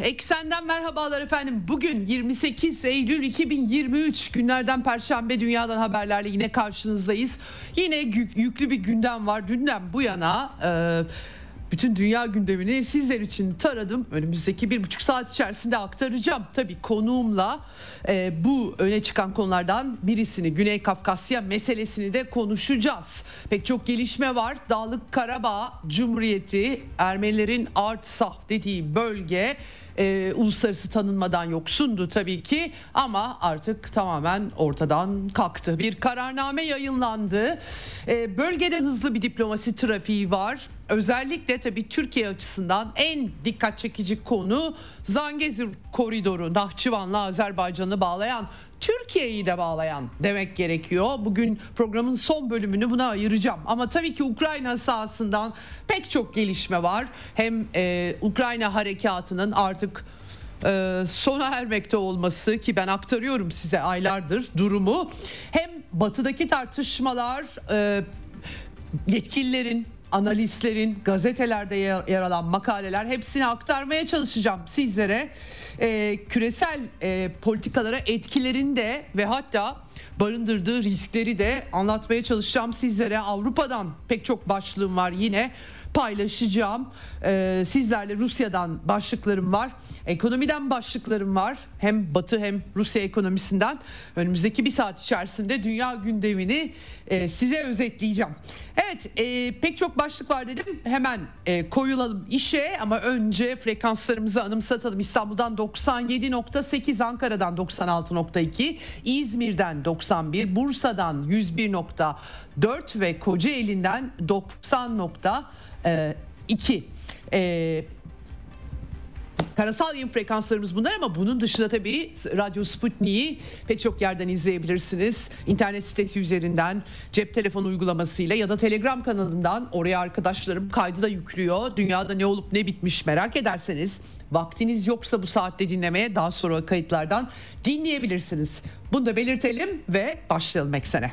Eksen'den merhabalar efendim. Bugün 28 Eylül 2023 günlerden Perşembe dünyadan haberlerle yine karşınızdayız. Yine yüklü bir gündem var. Dünden bu yana e, bütün dünya gündemini sizler için taradım. Önümüzdeki bir buçuk saat içerisinde aktaracağım. Tabii konuğumla e, bu öne çıkan konulardan birisini Güney Kafkasya meselesini de konuşacağız. Pek çok gelişme var. Dağlık Karabağ Cumhuriyeti Ermenilerin Artsah dediği bölge e, uluslararası tanınmadan yoksundu tabii ki ama artık tamamen ortadan kalktı. Bir kararname yayınlandı. E, bölgede hızlı bir diplomasi trafiği var. Özellikle tabii Türkiye açısından en dikkat çekici konu Zangezur koridoru Nahçıvan'la Azerbaycan'ı bağlayan Türkiye'yi de bağlayan demek gerekiyor. Bugün programın son bölümünü buna ayıracağım. Ama tabii ki Ukrayna sahasından pek çok gelişme var. Hem e, Ukrayna harekatının artık e, sona ermekte olması ki ben aktarıyorum size aylardır durumu. Hem batıdaki tartışmalar e, yetkililerin analistlerin gazetelerde yer alan makaleler hepsini aktarmaya çalışacağım sizlere. E, küresel e, politikalara etkilerini de ve hatta barındırdığı riskleri de anlatmaya çalışacağım sizlere. Avrupa'dan pek çok başlığım var yine paylaşacağım. Ee, sizlerle Rusya'dan başlıklarım var. Ekonomiden başlıklarım var. Hem Batı hem Rusya ekonomisinden. Önümüzdeki bir saat içerisinde dünya gündemini e, size özetleyeceğim. Evet e, pek çok başlık var dedim. Hemen e, koyulalım işe ama önce frekanslarımızı anımsatalım. İstanbul'dan 97.8, Ankara'dan 96.2, İzmir'den 91, Bursa'dan 101.4 ve Kocaeli'nden 90.2 e, Karasal yayın frekanslarımız bunlar ama bunun dışında tabii Radyo Sputnik'i pek çok yerden izleyebilirsiniz. İnternet sitesi üzerinden, cep telefonu uygulamasıyla ya da Telegram kanalından oraya arkadaşlarım kaydı da yüklüyor. Dünyada ne olup ne bitmiş merak ederseniz vaktiniz yoksa bu saatte dinlemeye daha sonra kayıtlardan dinleyebilirsiniz. Bunu da belirtelim ve başlayalım eksene.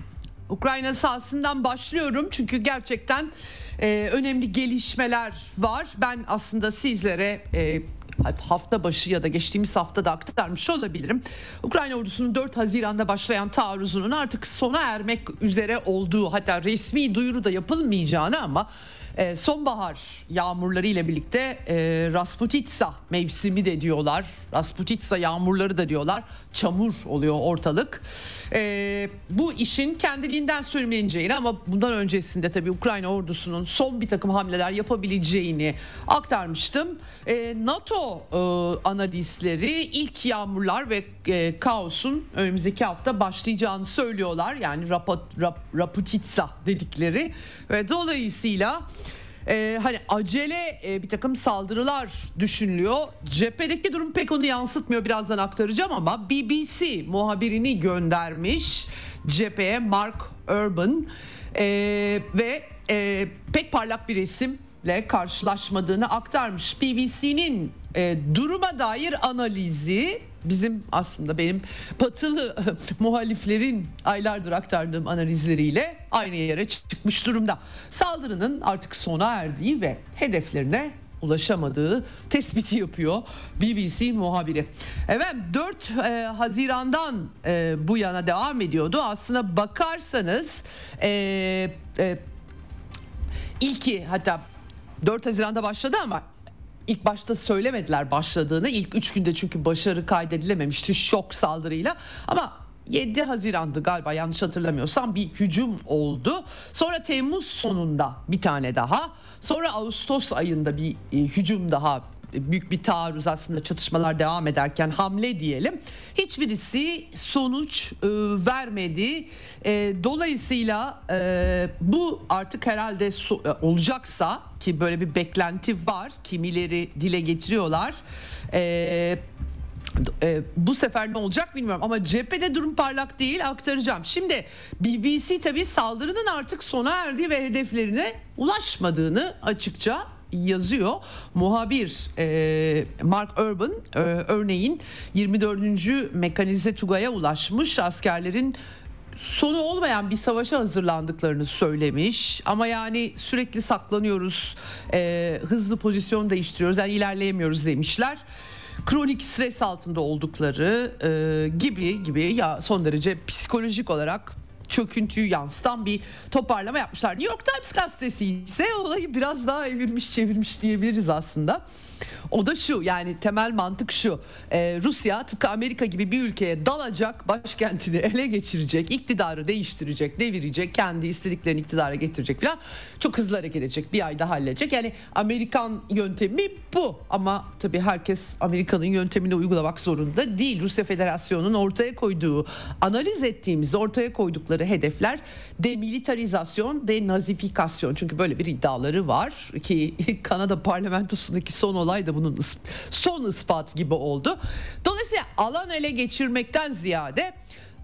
Ukrayna sahasından başlıyorum çünkü gerçekten e, önemli gelişmeler var. Ben aslında sizlere e, hafta başı ya da geçtiğimiz hafta da aktarmış olabilirim. Ukrayna ordusunun 4 Haziran'da başlayan taarruzunun artık sona ermek üzere olduğu hatta resmi duyuru da yapılmayacağını ama e, sonbahar yağmurları ile birlikte e, Rasputitsa mevsimi de diyorlar. Rasputitsa yağmurları da diyorlar. Çamur oluyor ortalık. E, bu işin kendiliğinden sürmeyeceğini ama bundan öncesinde tabii Ukrayna ordusunun son bir takım hamleler yapabileceğini aktarmıştım. E, NATO e, analistleri ilk yağmurlar ve e, kaosun önümüzdeki hafta başlayacağını söylüyorlar. Yani Rapot, Rap, Raputitsa dedikleri ve dolayısıyla e, hani acele e, bir takım saldırılar düşünülüyor. Cephedeki durum pek onu yansıtmıyor birazdan aktaracağım ama BBC muhabirini göndermiş cepheye Mark Urban e, ve e, pek parlak bir resimle karşılaşmadığını aktarmış. BBC'nin e, duruma dair analizi bizim aslında benim batılı muhaliflerin aylardır aktardığım analizleriyle aynı yere çıkmış durumda. Saldırının artık sona erdiği ve hedeflerine ulaşamadığı tespiti yapıyor BBC muhabiri. Evet 4 e, Haziran'dan e, bu yana devam ediyordu. Aslına bakarsanız e, e, ilki hatta 4 Haziran'da başladı ama ilk başta söylemediler başladığını. İlk 3 günde çünkü başarı kaydedilememişti şok saldırıyla. Ama 7 Haziran'dı galiba yanlış hatırlamıyorsam bir hücum oldu. Sonra Temmuz sonunda bir tane daha. Sonra Ağustos ayında bir e, hücum daha büyük bir taarruz aslında çatışmalar devam ederken hamle diyelim. Hiçbirisi sonuç e, vermedi. E, dolayısıyla e, bu artık herhalde so- e, olacaksa ki böyle bir beklenti var. Kimileri dile getiriyorlar. E, e, bu sefer ne olacak bilmiyorum ama cephede durum parlak değil aktaracağım. Şimdi BBC tabii saldırının artık sona erdiği ve hedeflerine ulaşmadığını açıkça yazıyor. Muhabir e, Mark Urban e, örneğin 24. Mekanize Tugay'a ulaşmış askerlerin sonu olmayan bir savaşa hazırlandıklarını söylemiş. Ama yani sürekli saklanıyoruz e, hızlı pozisyon değiştiriyoruz yani ilerleyemiyoruz demişler. Kronik stres altında oldukları e, gibi gibi ya son derece psikolojik olarak çöküntüyü yansıtan bir toparlama yapmışlar. New York Times gazetesi ise olayı biraz daha evirmiş çevirmiş diyebiliriz aslında. O da şu yani temel mantık şu. Ee, Rusya tıpkı Amerika gibi bir ülkeye dalacak, başkentini ele geçirecek, iktidarı değiştirecek, devirecek, kendi istediklerini iktidara getirecek falan. Çok hızlı hareket edecek, bir ayda halledecek. Yani Amerikan yöntemi bu ama tabii herkes Amerika'nın yöntemini uygulamak zorunda değil. Rusya Federasyonu'nun ortaya koyduğu, analiz ettiğimizde ortaya koydukları hedefler demilitarizasyon, denazifikasyon. Çünkü böyle bir iddiaları var ki Kanada parlamentosundaki son olay da bunun son ispat gibi oldu. Dolayısıyla alan ele geçirmekten ziyade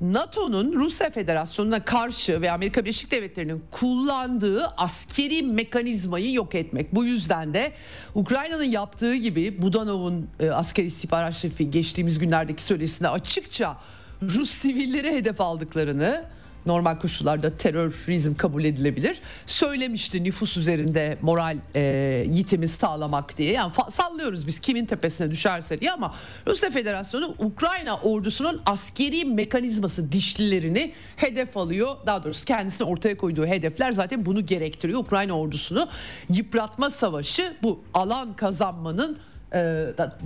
NATO'nun Rusya Federasyonu'na karşı ve Amerika Birleşik Devletleri'nin kullandığı askeri mekanizmayı yok etmek. Bu yüzden de Ukrayna'nın yaptığı gibi Budanov'un e, askeri istihbarat şefi geçtiğimiz günlerdeki söyleşisinde açıkça Rus sivilleri hedef aldıklarını normal koşullarda terörizm kabul edilebilir. Söylemişti nüfus üzerinde moral e, yitimi sağlamak diye. Yani sallıyoruz biz kimin tepesine düşerse diye ama Rusya Federasyonu Ukrayna ordusunun askeri mekanizması dişlilerini hedef alıyor. Daha doğrusu kendisine ortaya koyduğu hedefler zaten bunu gerektiriyor. Ukrayna ordusunu yıpratma savaşı bu alan kazanmanın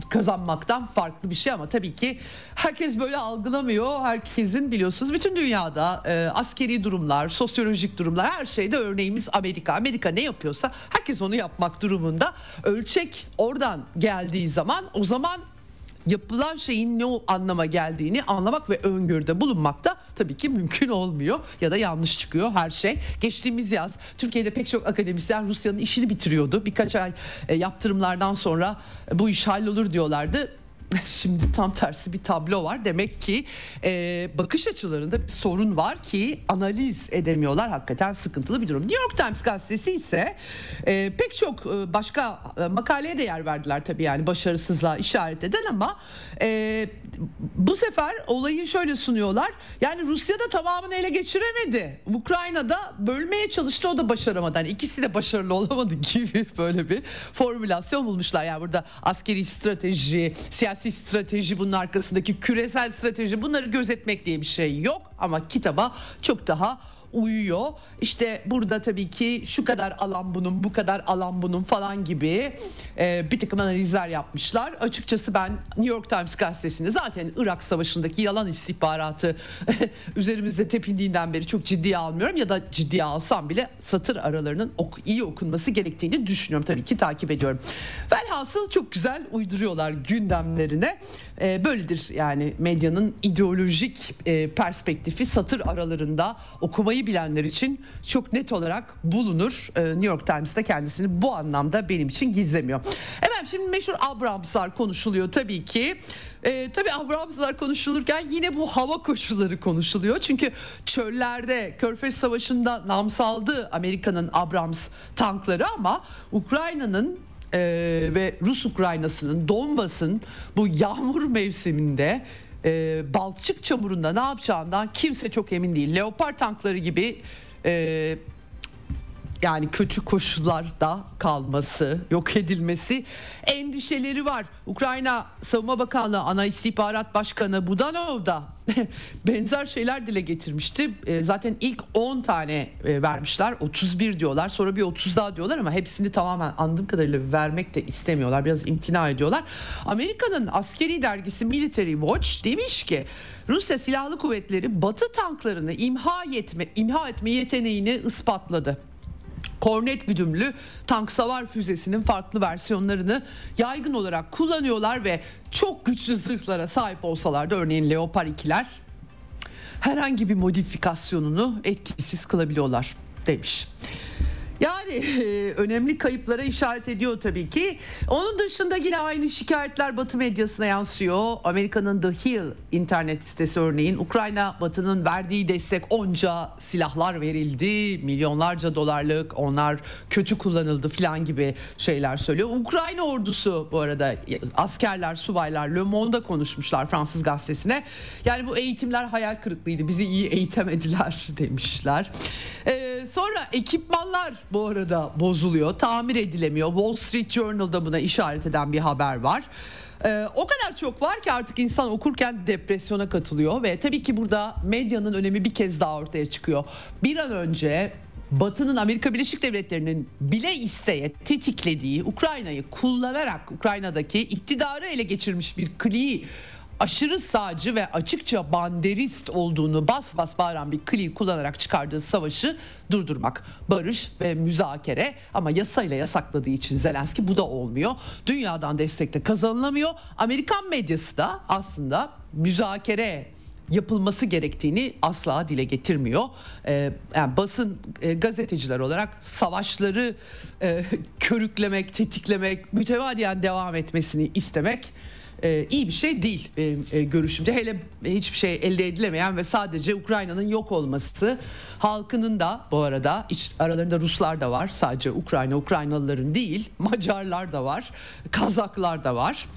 kazanmaktan farklı bir şey ama tabii ki herkes böyle algılamıyor. Herkesin biliyorsunuz bütün dünyada e, askeri durumlar, sosyolojik durumlar her şeyde örneğimiz Amerika. Amerika ne yapıyorsa herkes onu yapmak durumunda. Ölçek oradan geldiği zaman o zaman yapılan şeyin ne anlama geldiğini anlamak ve öngörüde bulunmak da tabii ki mümkün olmuyor ya da yanlış çıkıyor her şey. Geçtiğimiz yaz Türkiye'de pek çok akademisyen Rusya'nın işini bitiriyordu. Birkaç ay e, yaptırımlardan sonra bu iş hallolur diyorlardı. Şimdi tam tersi bir tablo var. Demek ki e, bakış açılarında bir sorun var ki analiz edemiyorlar. Hakikaten sıkıntılı bir durum. New York Times gazetesi ise e, pek çok e, başka e, makaleye de yer verdiler tabii yani başarısızlığa işaret eden ama e, bu sefer olayı şöyle sunuyorlar. Yani Rusya da tamamını ele geçiremedi. Ukrayna'da bölmeye çalıştı o da başaramadı. Yani ikisi de başarılı olamadı gibi böyle bir formülasyon bulmuşlar. Yani burada askeri strateji, siyasi strateji bunun arkasındaki küresel strateji bunları gözetmek diye bir şey yok. Ama kitaba çok daha uyuyor. İşte burada tabii ki şu kadar alan bunun, bu kadar alan bunun falan gibi e, bir takım analizler yapmışlar. Açıkçası ben New York Times gazetesinde zaten Irak Savaşı'ndaki yalan istihbaratı üzerimizde tepindiğinden beri çok ciddiye almıyorum ya da ciddiye alsam bile satır aralarının ok iyi okunması gerektiğini düşünüyorum. Tabii ki takip ediyorum. Velhasıl çok güzel uyduruyorlar gündemlerine. E, böyledir yani medyanın ideolojik e, perspektifi satır aralarında okumayı bilenler için çok net olarak bulunur. E, New York Times'ta kendisini bu anlamda benim için gizlemiyor. Efendim şimdi meşhur Abramslar konuşuluyor tabii ki. E, tabii Abramslar konuşulurken yine bu hava koşulları konuşuluyor. Çünkü çöllerde Körfez Savaşı'nda namsaldı Amerika'nın Abrams tankları ama Ukrayna'nın e, ve Rus Ukraynası'nın Donbas'ın bu yağmur mevsiminde e, balçık çamurunda ne yapacağından kimse çok emin değil. Leopard tankları gibi e, yani kötü koşullarda kalması, yok edilmesi endişeleri var. Ukrayna Savunma Bakanlığı Ana İstihbarat Başkanı Budanov da benzer şeyler dile getirmişti. E, zaten ilk 10 tane e, vermişler. 31 diyorlar. Sonra bir 30 daha diyorlar ama hepsini tamamen andığım kadarıyla vermek de istemiyorlar. Biraz imtina ediyorlar. Amerika'nın askeri dergisi Military Watch demiş ki Rusya Silahlı Kuvvetleri Batı tanklarını imha etme imha etme yeteneğini ispatladı. Kornet güdümlü tank savar füzesinin farklı versiyonlarını yaygın olarak kullanıyorlar ve çok güçlü zırhlara sahip olsalar da örneğin Leopard 2'ler herhangi bir modifikasyonunu etkisiz kılabiliyorlar demiş. Yani önemli kayıplara işaret ediyor tabii ki. Onun dışında yine aynı şikayetler Batı medyasına yansıyor. Amerika'nın The Hill internet sitesi örneğin Ukrayna Batı'nın verdiği destek onca silahlar verildi. Milyonlarca dolarlık onlar kötü kullanıldı falan gibi şeyler söylüyor. Ukrayna ordusu bu arada askerler, subaylar Le Monde'da konuşmuşlar Fransız gazetesine. Yani bu eğitimler hayal kırıklığıydı. Bizi iyi eğitemediler demişler. Ee, sonra ekipmanlar bu arada bozuluyor, tamir edilemiyor. Wall Street Journal'da buna işaret eden bir haber var. Ee, o kadar çok var ki artık insan okurken depresyona katılıyor ve tabii ki burada medyanın önemi bir kez daha ortaya çıkıyor. Bir an önce Batı'nın Amerika Birleşik Devletleri'nin bile isteye tetiklediği Ukrayna'yı kullanarak Ukrayna'daki iktidarı ele geçirmiş bir kliği aşırı sağcı ve açıkça banderist olduğunu bas bas bağıran bir kliği kullanarak çıkardığı savaşı durdurmak. Barış ve müzakere ama yasayla yasakladığı için Zelenski bu da olmuyor. Dünyadan destek de kazanılamıyor. Amerikan medyası da aslında müzakere yapılması gerektiğini asla dile getirmiyor. Ee, yani basın e, gazeteciler olarak savaşları e, körüklemek, tetiklemek, mütevadiyen devam etmesini istemek iyi bir şey değil e, görüşümce. Hele hiçbir şey elde edilemeyen ve sadece Ukrayna'nın yok olması halkının da bu arada iç, aralarında Ruslar da var. Sadece Ukrayna, Ukraynalıların değil Macarlar da var, Kazaklar da var.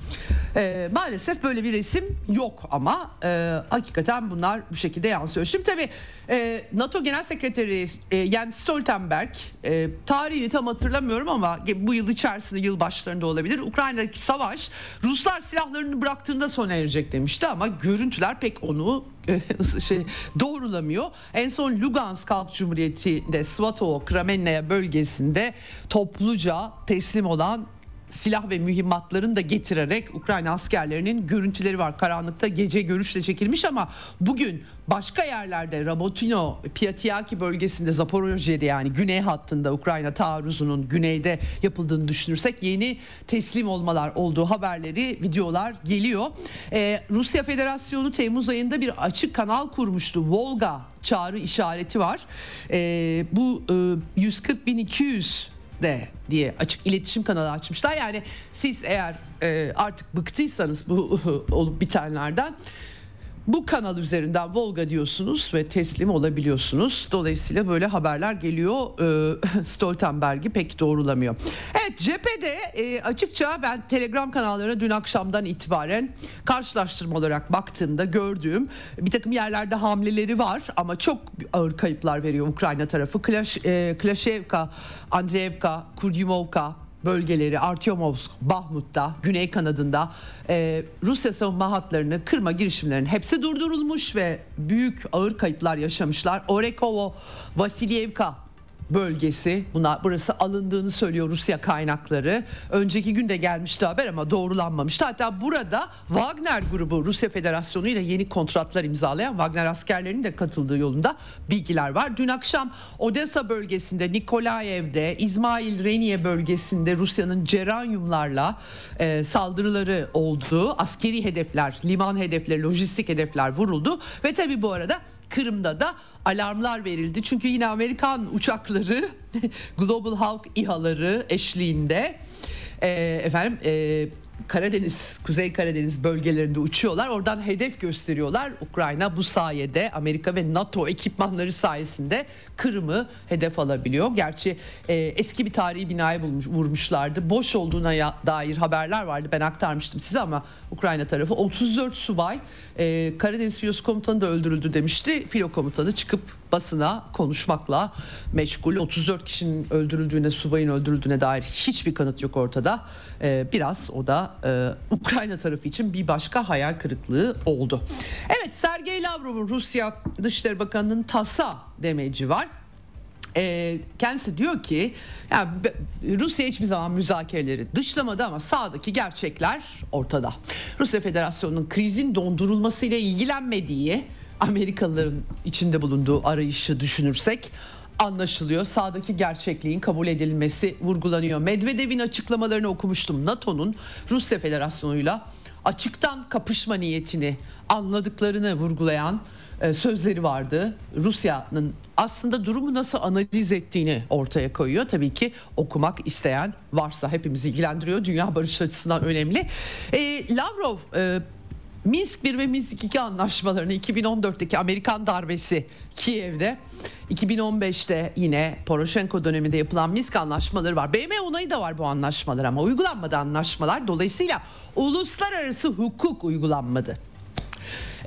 E, maalesef böyle bir resim yok ama e, hakikaten bunlar bu şekilde yansıyor. Şimdi tabii e, NATO Genel Sekreteri e, Jens Stoltenberg e, tarihini tam hatırlamıyorum ama bu yıl içerisinde yıl başlarında olabilir. Ukrayna'daki savaş Ruslar silahlarını bıraktığında sona erecek demişti ama görüntüler pek onu e, şey doğrulamıyor. En son Lugansk Halk Cumhuriyeti'nde Svatovo, Kramennaya bölgesinde topluca teslim olan silah ve mühimmatlarını da getirerek Ukrayna askerlerinin görüntüleri var. Karanlıkta gece görüşle çekilmiş ama bugün başka yerlerde Rabotino, Piatiaki bölgesinde Zaporojye'de yani güney hattında Ukrayna taarruzunun güneyde yapıldığını düşünürsek yeni teslim olmalar olduğu haberleri, videolar geliyor. Ee, Rusya Federasyonu Temmuz ayında bir açık kanal kurmuştu. Volga çağrı işareti var. Ee, bu e, 140.200 de diye açık iletişim kanalı açmışlar. Yani siz eğer e, artık bıktıysanız bu olup bitenlerden bu kanal üzerinden Volga diyorsunuz ve teslim olabiliyorsunuz. Dolayısıyla böyle haberler geliyor. E, Stoltenberg'i pek doğrulamıyor. Evet cephede e, açıkça ben Telegram kanallarına dün akşamdan itibaren karşılaştırma olarak baktığımda gördüğüm bir takım yerlerde hamleleri var ama çok ağır kayıplar veriyor Ukrayna tarafı. Klaş, e, Klaşevka, Andreevka, Kurdyumovka, bölgeleri Artyomovsk, Bahmut'ta, güney kanadında e, Rusya savunma hatlarını kırma girişimlerinin hepsi durdurulmuş ve büyük ağır kayıplar yaşamışlar. Orekovo, Vasilyevka bölgesi buna burası alındığını söylüyor Rusya kaynakları. Önceki gün de gelmişti haber ama doğrulanmamıştı. Hatta burada Wagner grubu Rusya Federasyonu ile yeni kontratlar imzalayan Wagner askerlerinin de katıldığı yolunda bilgiler var. Dün akşam Odessa bölgesinde Nikolayev'de İsmail Reniye bölgesinde Rusya'nın ceranyumlarla e, saldırıları oldu. Askeri hedefler, liman hedefleri, lojistik hedefler vuruldu ve tabi bu arada Kırım'da da alarmlar verildi. Çünkü yine Amerikan uçakları Global Hawk İHA'ları eşliğinde e, efendim e, Karadeniz, Kuzey Karadeniz bölgelerinde uçuyorlar. Oradan hedef gösteriyorlar. Ukrayna bu sayede Amerika ve NATO ekipmanları sayesinde Kırım'ı hedef alabiliyor. Gerçi e, eski bir tarihi binayı bulmuş, vurmuşlardı. Boş olduğuna ya, dair haberler vardı. Ben aktarmıştım size ama Ukrayna tarafı 34 subay e, Karadeniz Filosu Komutanı da öldürüldü demişti. Filo Komutanı çıkıp basına konuşmakla meşgul. 34 kişinin öldürüldüğüne, subayın öldürüldüğüne dair hiçbir kanıt yok ortada. E, biraz o da e, Ukrayna tarafı için bir başka hayal kırıklığı oldu. Evet Sergey Lavrov'un Rusya Dışişleri Bakanı'nın TASA demeci var e, kendisi diyor ki yani Rusya hiçbir zaman müzakereleri dışlamadı ama sağdaki gerçekler ortada. Rusya Federasyonu'nun krizin dondurulmasıyla ilgilenmediği Amerikalıların içinde bulunduğu arayışı düşünürsek anlaşılıyor. Sağdaki gerçekliğin kabul edilmesi vurgulanıyor. Medvedev'in açıklamalarını okumuştum. NATO'nun Rusya Federasyonu'yla açıktan kapışma niyetini anladıklarını vurgulayan e, sözleri vardı. Rusya'nın aslında durumu nasıl analiz ettiğini ortaya koyuyor. Tabii ki okumak isteyen varsa hepimizi ilgilendiriyor. Dünya barış açısından önemli. E, Lavrov e, Minsk 1 ve Minsk 2 anlaşmalarını 2014'teki Amerikan darbesi Kiev'de 2015'te yine Poroshenko döneminde yapılan Minsk anlaşmaları var. BM onayı da var bu anlaşmalar ama uygulanmadı anlaşmalar. Dolayısıyla uluslararası hukuk uygulanmadı.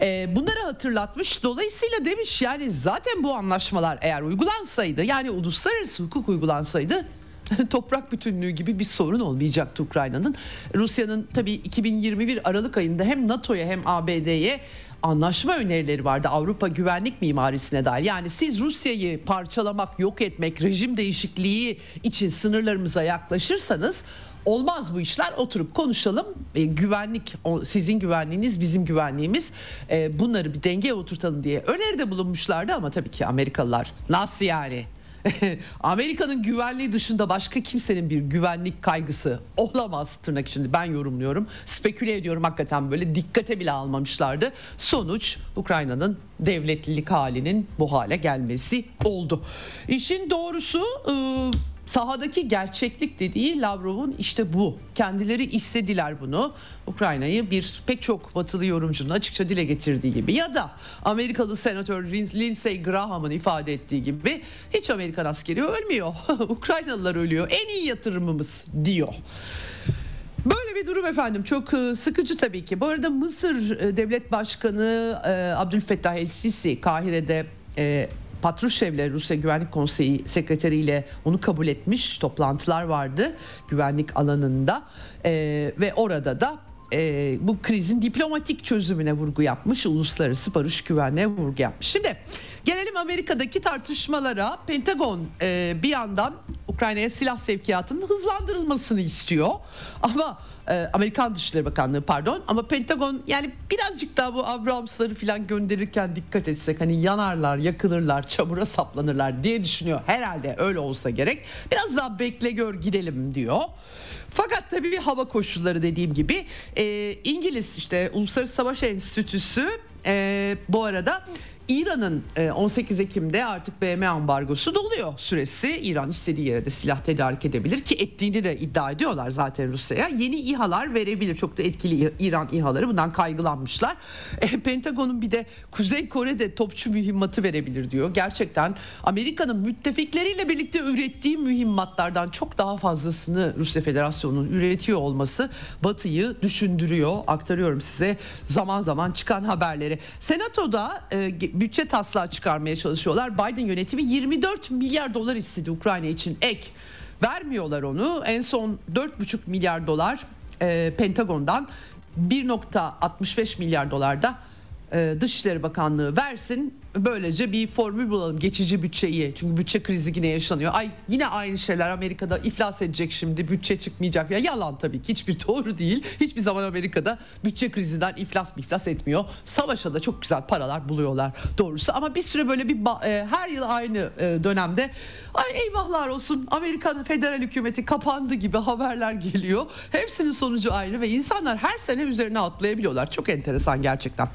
E, bunları hatırlatmış. Dolayısıyla demiş yani zaten bu anlaşmalar eğer uygulansaydı yani uluslararası hukuk uygulansaydı toprak bütünlüğü gibi bir sorun olmayacaktı Ukrayna'nın. Rusya'nın tabii 2021 Aralık ayında hem NATO'ya hem ABD'ye anlaşma önerileri vardı Avrupa güvenlik mimarisine dair. Yani siz Rusya'yı parçalamak, yok etmek, rejim değişikliği için sınırlarımıza yaklaşırsanız olmaz bu işler oturup konuşalım e, güvenlik sizin güvenliğiniz bizim güvenliğimiz e, bunları bir dengeye oturtalım diye öneride bulunmuşlardı ama tabii ki Amerikalılar nasıl yani Amerika'nın güvenliği dışında başka kimsenin bir güvenlik kaygısı olamaz tırnak içinde ben yorumluyorum. Speküle ediyorum hakikaten böyle dikkate bile almamışlardı. Sonuç Ukrayna'nın devletlilik halinin bu hale gelmesi oldu. İşin doğrusu ıı, sahadaki gerçeklik dediği Lavrov'un işte bu. Kendileri istediler bunu. Ukrayna'yı bir pek çok batılı yorumcunun açıkça dile getirdiği gibi ya da Amerikalı senatör Lindsey Graham'ın ifade ettiği gibi hiç Amerikan askeri ölmüyor. Ukraynalılar ölüyor. En iyi yatırımımız diyor. Böyle bir durum efendim çok e, sıkıcı tabii ki. Bu arada Mısır e, Devlet Başkanı e, Abdülfettah El-Sisi Kahire'de Patrushev'le Rusya Güvenlik Konseyi sekreteriyle onu kabul etmiş toplantılar vardı güvenlik alanında e, ve orada da e, bu krizin diplomatik çözümüne vurgu yapmış, uluslararası barış güvenliğe vurgu yapmış. Şimdi gelelim Amerika'daki tartışmalara. Pentagon e, bir yandan Ukrayna'ya silah sevkiyatının hızlandırılmasını istiyor ama e, Amerikan Dışişleri Bakanlığı pardon ama Pentagon yani birazcık daha bu Abrams'ları falan gönderirken dikkat etsek hani yanarlar, yakılırlar, çamura saplanırlar diye düşünüyor. Herhalde öyle olsa gerek. Biraz daha bekle gör gidelim diyor. Fakat tabii bir hava koşulları dediğim gibi e, İngiliz işte Uluslararası Savaş Enstitüsü e, bu arada İran'ın 18 e, Ekim'de artık BM ambargosu doluyor süresi. İran istediği yere de silah tedarik edebilir ki ettiğini de iddia ediyorlar zaten Rusya'ya. Yeni İHA'lar verebilir. Çok da etkili İran İHA'ları bundan kaygılanmışlar. E, Pentagon'un bir de Kuzey Kore'de topçu mühimmatı verebilir diyor. Gerçekten Amerika'nın müttefikleriyle birlikte ürettiği mühimmatlardan çok daha fazlasını Rusya Federasyonu'nun üretiyor olması Batı'yı düşündürüyor. Aktarıyorum size zaman zaman çıkan haberleri. Senato'da e, bütçe taslağı çıkarmaya çalışıyorlar. Biden yönetimi 24 milyar dolar istedi Ukrayna için ek. Vermiyorlar onu. En son 4,5 milyar dolar e, Pentagon'dan 1.65 milyar dolar da e, Dışişleri Bakanlığı versin böylece bir formül bulalım geçici bütçeyi. Çünkü bütçe krizi yine yaşanıyor. Ay yine aynı şeyler Amerika'da iflas edecek şimdi bütçe çıkmayacak. Ya yalan tabii ki hiçbir doğru değil. Hiçbir zaman Amerika'da bütçe krizinden iflas iflas etmiyor. Savaşa da çok güzel paralar buluyorlar doğrusu. Ama bir süre böyle bir e, her yıl aynı e, dönemde ay eyvahlar olsun Amerikan federal hükümeti kapandı gibi haberler geliyor. Hepsinin sonucu ayrı ve insanlar her sene üzerine atlayabiliyorlar. Çok enteresan gerçekten.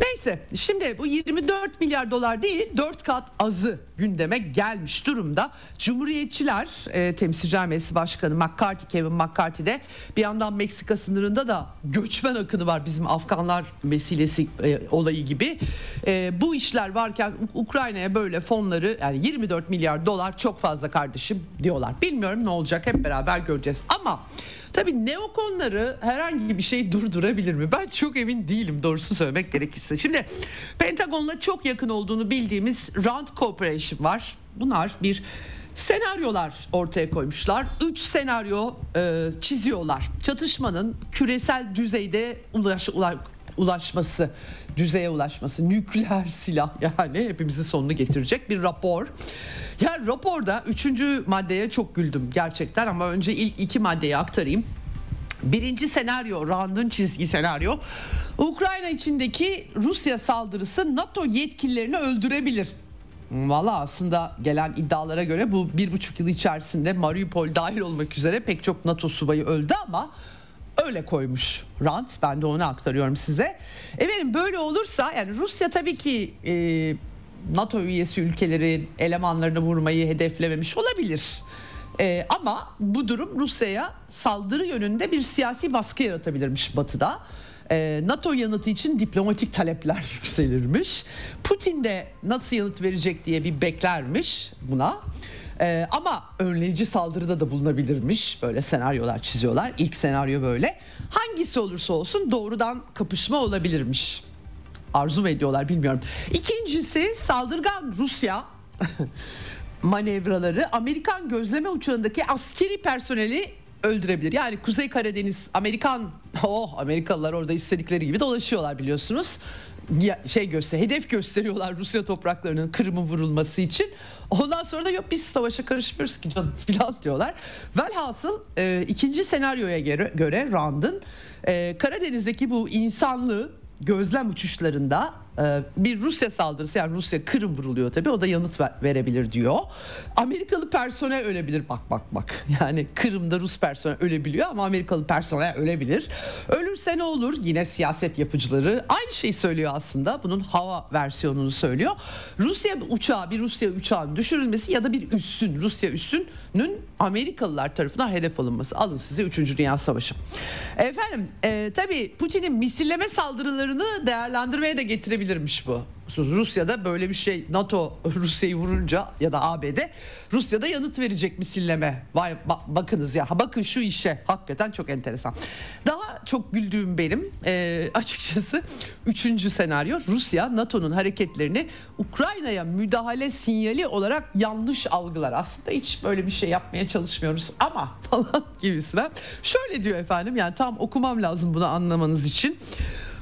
Neyse şimdi bu 24 milyar dolar değil 4 kat azı gündeme gelmiş durumda. Cumhuriyetçiler e, Temsilciler Meclisi Başkanı McCarthy, Kevin McCarthy de bir yandan Meksika sınırında da göçmen akını var bizim Afganlar meselesi e, olayı gibi. E, bu işler varken Ukrayna'ya böyle fonları yani 24 milyar dolar çok fazla kardeşim diyorlar. Bilmiyorum ne olacak hep beraber göreceğiz ama Tabii neokonları herhangi bir şey durdurabilir mi? Ben çok emin değilim doğrusu söylemek gerekirse. Şimdi Pentagon'la çok yakın olduğunu bildiğimiz Rand Corporation var. Bunlar bir senaryolar ortaya koymuşlar. Üç senaryo e, çiziyorlar. Çatışmanın küresel düzeyde ulaş, ulaş, ulaşması, düzeye ulaşması, nükleer silah yani hepimizin sonunu getirecek bir rapor. Yani raporda üçüncü maddeye çok güldüm gerçekten ama önce ilk iki maddeyi aktarayım. Birinci senaryo, Rand'ın çizgi senaryo. Ukrayna içindeki Rusya saldırısı NATO yetkililerini öldürebilir. Valla aslında gelen iddialara göre bu bir buçuk yıl içerisinde Mariupol dahil olmak üzere pek çok NATO subayı öldü ama öyle koymuş Rand. Ben de onu aktarıyorum size. Efendim böyle olursa yani Rusya tabii ki e, NATO üyesi ülkeleri elemanlarını vurmayı hedeflememiş olabilir. Ee, ama bu durum Rusya'ya saldırı yönünde bir siyasi baskı yaratabilirmiş Batı'da. Ee, NATO yanıtı için diplomatik talepler yükselirmiş. Putin de nasıl yanıt verecek diye bir beklermiş buna. Ee, ama önleyici saldırıda da bulunabilirmiş. Böyle senaryolar çiziyorlar. İlk senaryo böyle. Hangisi olursa olsun doğrudan kapışma olabilirmiş. Arzu mu ediyorlar bilmiyorum. İkincisi saldırgan Rusya manevraları Amerikan gözleme uçağındaki askeri personeli öldürebilir. Yani Kuzey Karadeniz Amerikan oh Amerikalılar orada istedikleri gibi dolaşıyorlar biliyorsunuz. Şey göster hedef gösteriyorlar Rusya topraklarının Kırım'ın vurulması için. Ondan sonra da yok biz savaşa karışmıyoruz ki canım filan diyorlar. Velhasıl e, ikinci senaryoya göre, göre Rand'ın e, Karadeniz'deki bu insanlığı gözlem uçuşlarında bir Rusya saldırısı yani Rusya Kırım vuruluyor tabii o da yanıt verebilir diyor. Amerikalı personel ölebilir bak bak bak yani Kırım'da Rus personel ölebiliyor ama Amerikalı personel ölebilir. Ölürse ne olur yine siyaset yapıcıları aynı şeyi söylüyor aslında bunun hava versiyonunu söylüyor. Rusya uçağı bir Rusya uçağının düşürülmesi ya da bir üssün Rusya üssünün Amerikalılar tarafından hedef alınması alın size 3. Dünya Savaşı. Efendim e, tabii Putin'in misilleme saldırılarını değerlendirmeye de getirebilir olabilirmiş bu. Rusya'da böyle bir şey NATO Rusya'yı vurunca ya da ABD Rusya'da yanıt verecek misilleme. Vay ba- bakınız ya bakın şu işe hakikaten çok enteresan. Daha çok güldüğüm benim e, açıkçası üçüncü senaryo Rusya NATO'nun hareketlerini Ukrayna'ya müdahale sinyali olarak yanlış algılar. Aslında hiç böyle bir şey yapmaya çalışmıyoruz ama falan gibisine. Şöyle diyor efendim yani tam okumam lazım bunu anlamanız için.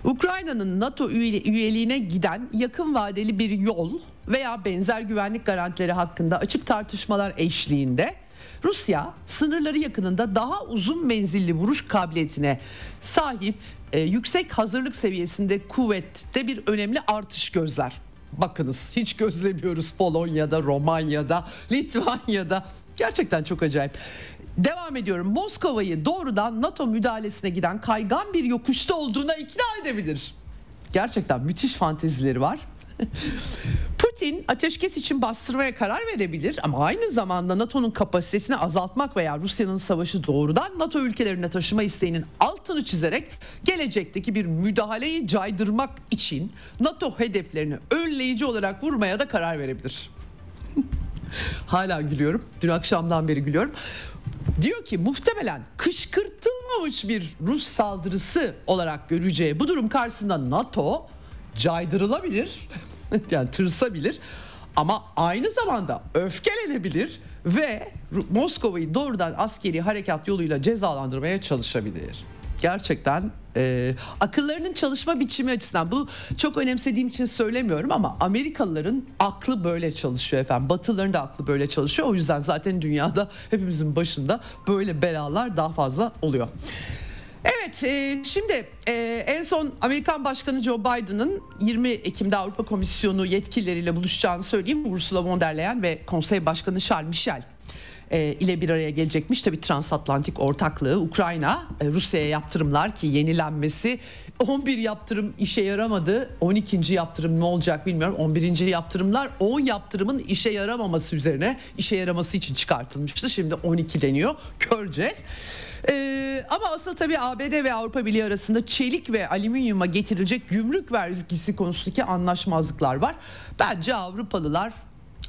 Ukrayna'nın NATO üyeliğine giden yakın vadeli bir yol veya benzer güvenlik garantileri hakkında açık tartışmalar eşliğinde Rusya sınırları yakınında daha uzun menzilli vuruş kabiliyetine sahip e, yüksek hazırlık seviyesinde kuvvette bir önemli artış gözler. Bakınız hiç gözlemiyoruz Polonya'da, Romanya'da, Litvanya'da. Gerçekten çok acayip. Devam ediyorum. Moskova'yı doğrudan NATO müdahalesine giden kaygan bir yokuşta olduğuna ikna edebilir. Gerçekten müthiş fantezileri var. Putin ateşkes için bastırmaya karar verebilir ama aynı zamanda NATO'nun kapasitesini azaltmak veya Rusya'nın savaşı doğrudan NATO ülkelerine taşıma isteğinin altını çizerek gelecekteki bir müdahaleyi caydırmak için NATO hedeflerini önleyici olarak vurmaya da karar verebilir. Hala gülüyorum. Dün akşamdan beri gülüyorum. Diyor ki muhtemelen kışkırtılmamış bir Rus saldırısı olarak göreceği bu durum karşısında NATO caydırılabilir. yani tırsabilir ama aynı zamanda öfkelenebilir ve Moskova'yı doğrudan askeri harekat yoluyla cezalandırmaya çalışabilir gerçekten e, akıllarının çalışma biçimi açısından bu çok önemsediğim için söylemiyorum ama Amerikalıların aklı böyle çalışıyor efendim. Batılıların da aklı böyle çalışıyor. O yüzden zaten dünyada hepimizin başında böyle belalar daha fazla oluyor. Evet e, şimdi e, en son Amerikan Başkanı Joe Biden'ın 20 Ekim'de Avrupa Komisyonu yetkilileriyle buluşacağını söyleyeyim. Ursula von der Leyen ve Konsey Başkanı Charles Michel e, ile bir araya gelecekmiş. Tabii transatlantik ortaklığı Ukrayna e, Rusya'ya yaptırımlar ki yenilenmesi 11 yaptırım işe yaramadı. 12. yaptırım ne olacak bilmiyorum. 11. yaptırımlar 10 yaptırımın işe yaramaması üzerine işe yaraması için çıkartılmıştı. Şimdi 12 deniyor. Göreceğiz. Ee, ama asıl tabii ABD ve Avrupa Birliği arasında çelik ve alüminyuma getirilecek gümrük vergisi konusundaki anlaşmazlıklar var. Bence Avrupalılar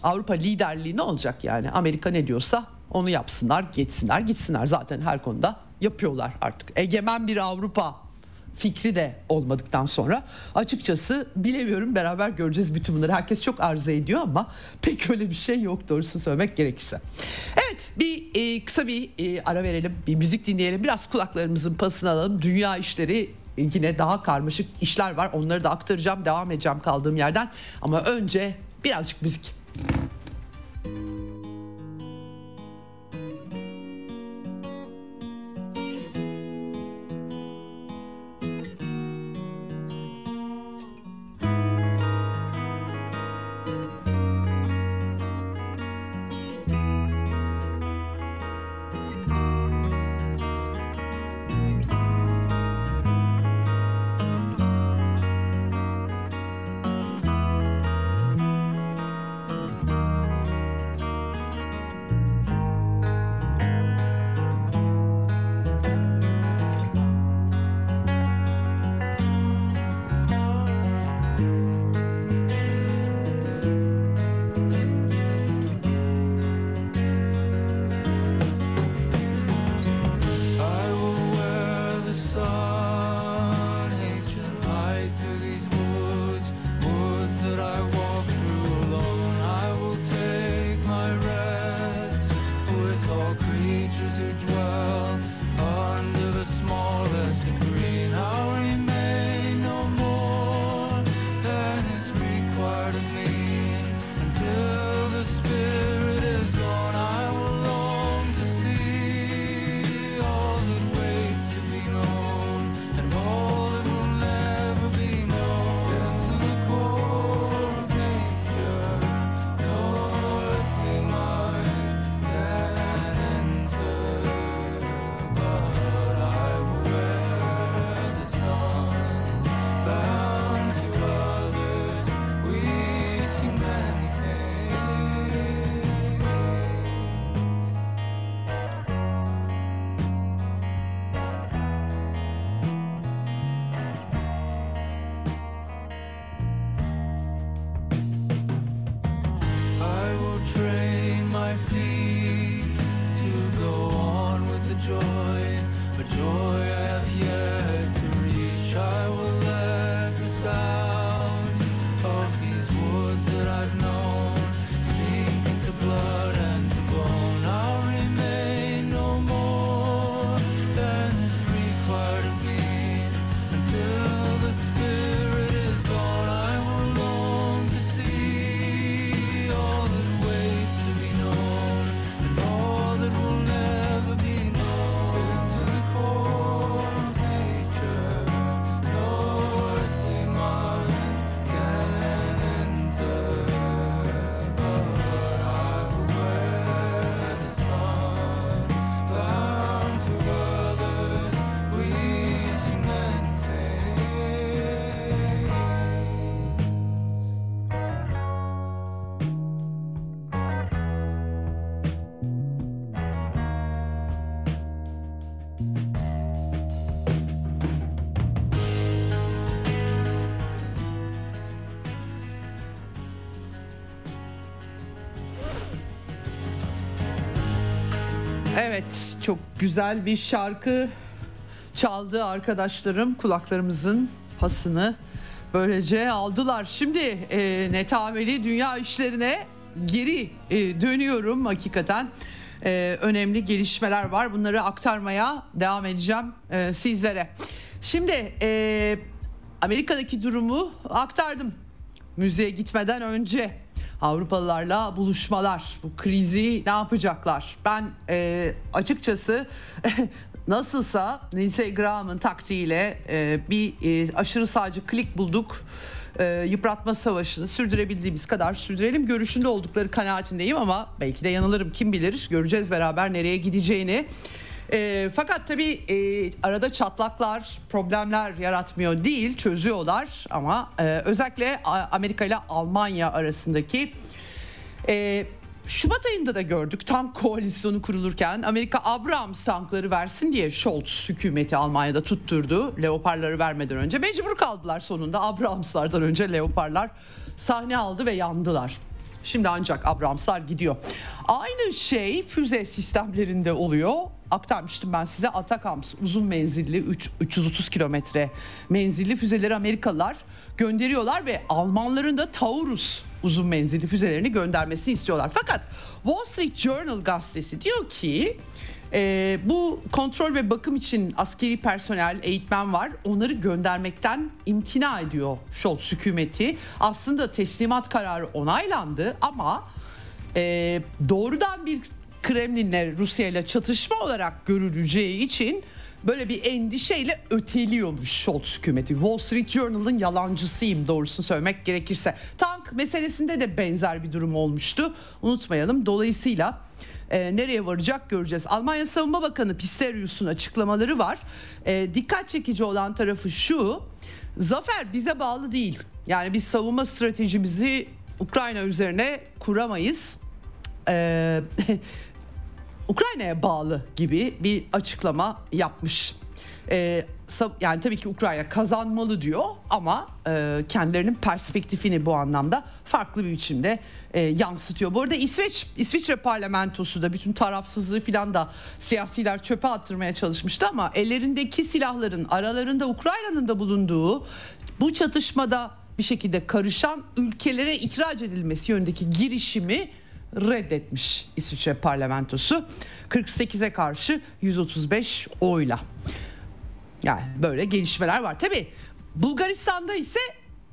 Avrupa liderliği ne olacak yani? Amerika ne diyorsa onu yapsınlar, geçsinler, gitsinler. Zaten her konuda yapıyorlar artık. Egemen bir Avrupa fikri de olmadıktan sonra açıkçası bilemiyorum beraber göreceğiz bütün bunları. Herkes çok arzu ediyor ama pek öyle bir şey yok doğrusunu söylemek gerekirse. Evet bir e, kısa bir e, ara verelim bir müzik dinleyelim biraz kulaklarımızın pasını alalım. Dünya işleri e, yine daha karmaşık işler var onları da aktaracağım devam edeceğim kaldığım yerden ama önce birazcık müzik. Thank you. Evet çok güzel bir şarkı çaldı arkadaşlarım kulaklarımızın pasını böylece aldılar. Şimdi e, netameli dünya işlerine geri e, dönüyorum hakikaten. E, önemli gelişmeler var bunları aktarmaya devam edeceğim e, sizlere. Şimdi e, Amerika'daki durumu aktardım müzeye gitmeden önce Avrupalılarla buluşmalar, bu krizi ne yapacaklar? Ben e, açıkçası nasılsa Lindsey Graham'ın taktiğiyle e, bir e, aşırı sağcı klik bulduk. E, yıpratma savaşını sürdürebildiğimiz kadar sürdürelim görüşünde oldukları kanaatindeyim ama belki de yanılırım kim bilir göreceğiz beraber nereye gideceğini. E, fakat tabii e, arada çatlaklar, problemler yaratmıyor değil, çözüyorlar ama e, özellikle Amerika ile Almanya arasındaki e, Şubat ayında da gördük tank koalisyonu kurulurken Amerika Abrams tankları versin diye Scholz hükümeti Almanya'da tutturdu. Leoparları vermeden önce mecbur kaldılar sonunda Abramslardan önce Leoparlar sahne aldı ve yandılar. Şimdi ancak Abramslar gidiyor. Aynı şey füze sistemlerinde oluyor. Aktarmıştım ben size Atakams uzun menzilli 3, 330 kilometre menzilli füzeleri Amerikalılar gönderiyorlar ve Almanların da Taurus uzun menzilli füzelerini göndermesini istiyorlar. Fakat Wall Street Journal gazetesi diyor ki e, bu kontrol ve bakım için askeri personel, eğitmen var. Onları göndermekten imtina ediyor Scholz hükümeti. Aslında teslimat kararı onaylandı ama e, doğrudan bir Kremlin'le Rusya ile çatışma olarak görüleceği için böyle bir endişeyle öteliyormuş Scholz hükümeti. Wall Street Journal'ın yalancısıyım doğrusunu söylemek gerekirse. Tank meselesinde de benzer bir durum olmuştu. Unutmayalım. Dolayısıyla e, nereye varacak göreceğiz. Almanya Savunma Bakanı Pistorius'un açıklamaları var. E, dikkat çekici olan tarafı şu. Zafer bize bağlı değil. Yani biz savunma stratejimizi Ukrayna üzerine kuramayız. Ee, Ukrayna'ya bağlı gibi bir açıklama yapmış. Ee, yani tabii ki Ukrayna kazanmalı diyor ama e, kendilerinin perspektifini bu anlamda farklı bir biçimde e, yansıtıyor. Bu arada İsveç İsviçre parlamentosu da bütün tarafsızlığı filan da siyasiler çöpe attırmaya çalışmıştı ama ellerindeki silahların aralarında Ukrayna'nın da bulunduğu bu çatışmada bir şekilde karışan ülkelere ihraç edilmesi yönündeki girişimi reddetmiş İsviçre parlamentosu 48'e karşı 135 oyla. Yani böyle gelişmeler var. Tabi Bulgaristan'da ise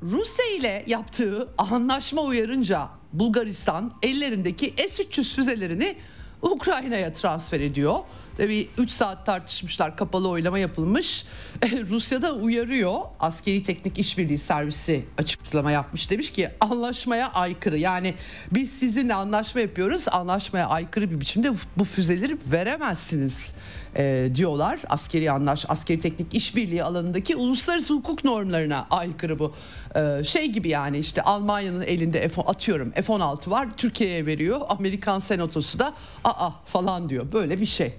Rusya ile yaptığı anlaşma uyarınca Bulgaristan ellerindeki S-300 füzelerini Ukrayna'ya transfer ediyor. Tabii 3 saat tartışmışlar kapalı oylama yapılmış. Rusya'da uyarıyor askeri teknik işbirliği servisi açıklama yapmış demiş ki anlaşmaya aykırı yani biz sizinle anlaşma yapıyoruz anlaşmaya aykırı bir biçimde bu füzeleri veremezsiniz e, diyorlar. Askeri anlaş, askeri teknik işbirliği alanındaki uluslararası hukuk normlarına aykırı bu. E, şey gibi yani işte Almanya'nın elinde F atıyorum F-16 var Türkiye'ye veriyor. Amerikan senatosu da aa falan diyor. Böyle bir şey.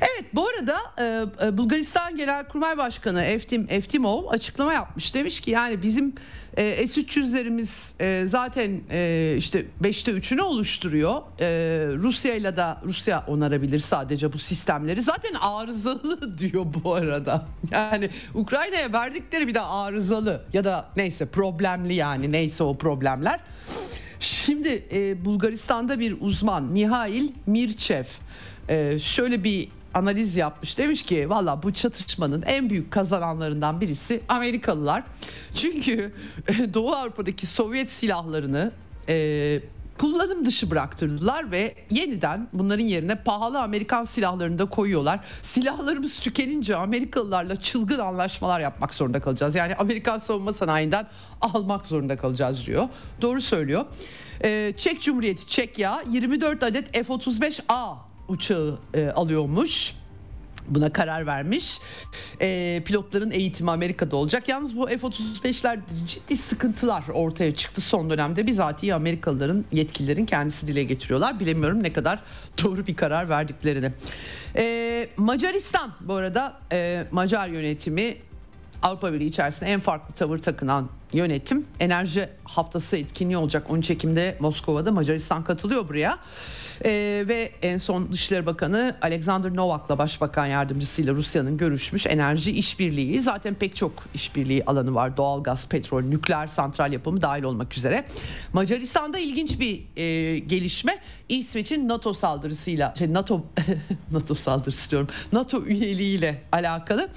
Evet bu arada e, e, Bulgaristan Genelkurmay Başkanı Eftim Eftimov açıklama yapmış. Demiş ki yani bizim e, S-300'lerimiz e, zaten işte 5'te 3'ünü oluşturuyor. E, Rusya ile de Rusya onarabilir sadece bu sistemleri. Zaten arızalı diyor bu arada. Yani Ukrayna'ya verdikleri bir de arızalı ya da neyse problemli yani neyse o problemler. Şimdi Bulgaristan'da bir uzman Mihail Mirçev şöyle bir analiz yapmış. Demiş ki valla bu çatışmanın en büyük kazananlarından birisi Amerikalılar. Çünkü e, Doğu Avrupa'daki Sovyet silahlarını e, kullanım dışı bıraktırdılar ve yeniden bunların yerine pahalı Amerikan silahlarını da koyuyorlar. Silahlarımız tükenince Amerikalılarla çılgın anlaşmalar yapmak zorunda kalacağız. Yani Amerikan savunma sanayinden almak zorunda kalacağız diyor. Doğru söylüyor. Ee, Çek Cumhuriyeti Çekya 24 adet F-35A uçağı e, alıyormuş buna karar vermiş. E, pilotların eğitimi Amerika'da olacak. Yalnız bu F-35'ler ciddi sıkıntılar ortaya çıktı son dönemde. Bizatihi Amerikalıların yetkililerin kendisi dile getiriyorlar. Bilemiyorum ne kadar doğru bir karar verdiklerini. E, Macaristan bu arada e, Macar yönetimi Avrupa Birliği içerisinde en farklı tavır takınan yönetim enerji haftası etkinliği olacak 13 Ekim'de Moskova'da Macaristan katılıyor buraya. Ee, ve en son Dışişleri Bakanı Alexander Novak'la Başbakan Yardımcısıyla Rusya'nın görüşmüş enerji işbirliği. Zaten pek çok işbirliği alanı var. Doğalgaz, petrol, nükleer santral yapımı dahil olmak üzere. Macaristan'da ilginç bir e, gelişme. İsveç'in NATO saldırısıyla, şey NATO NATO saldırısı diyorum. NATO üyeliğiyle alakalı.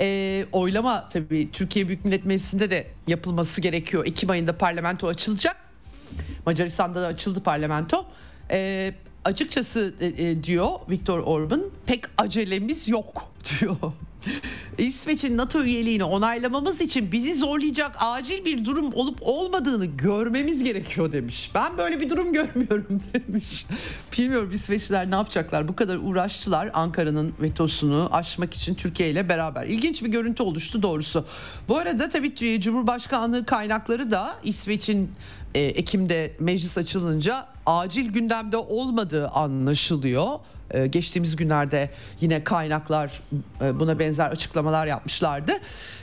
E, oylama tabii Türkiye Büyük Millet Meclisi'nde de yapılması gerekiyor. Ekim ayında parlamento açılacak. Macaristan'da da açıldı parlamento. E, açıkçası e, e, diyor Viktor Orban pek acelemiz yok diyor. İsveç'in NATO üyeliğini onaylamamız için bizi zorlayacak acil bir durum olup olmadığını görmemiz gerekiyor demiş. Ben böyle bir durum görmüyorum demiş. Bilmiyorum İsveçliler ne yapacaklar? Bu kadar uğraştılar Ankara'nın vetosunu aşmak için Türkiye ile beraber. İlginç bir görüntü oluştu doğrusu. Bu arada tabii Cumhurbaşkanlığı kaynakları da İsveç'in e, Ekim'de meclis açılınca acil gündemde olmadığı anlaşılıyor. Ee, geçtiğimiz günlerde yine kaynaklar e, buna benzer açıklamalar yapmışlardı.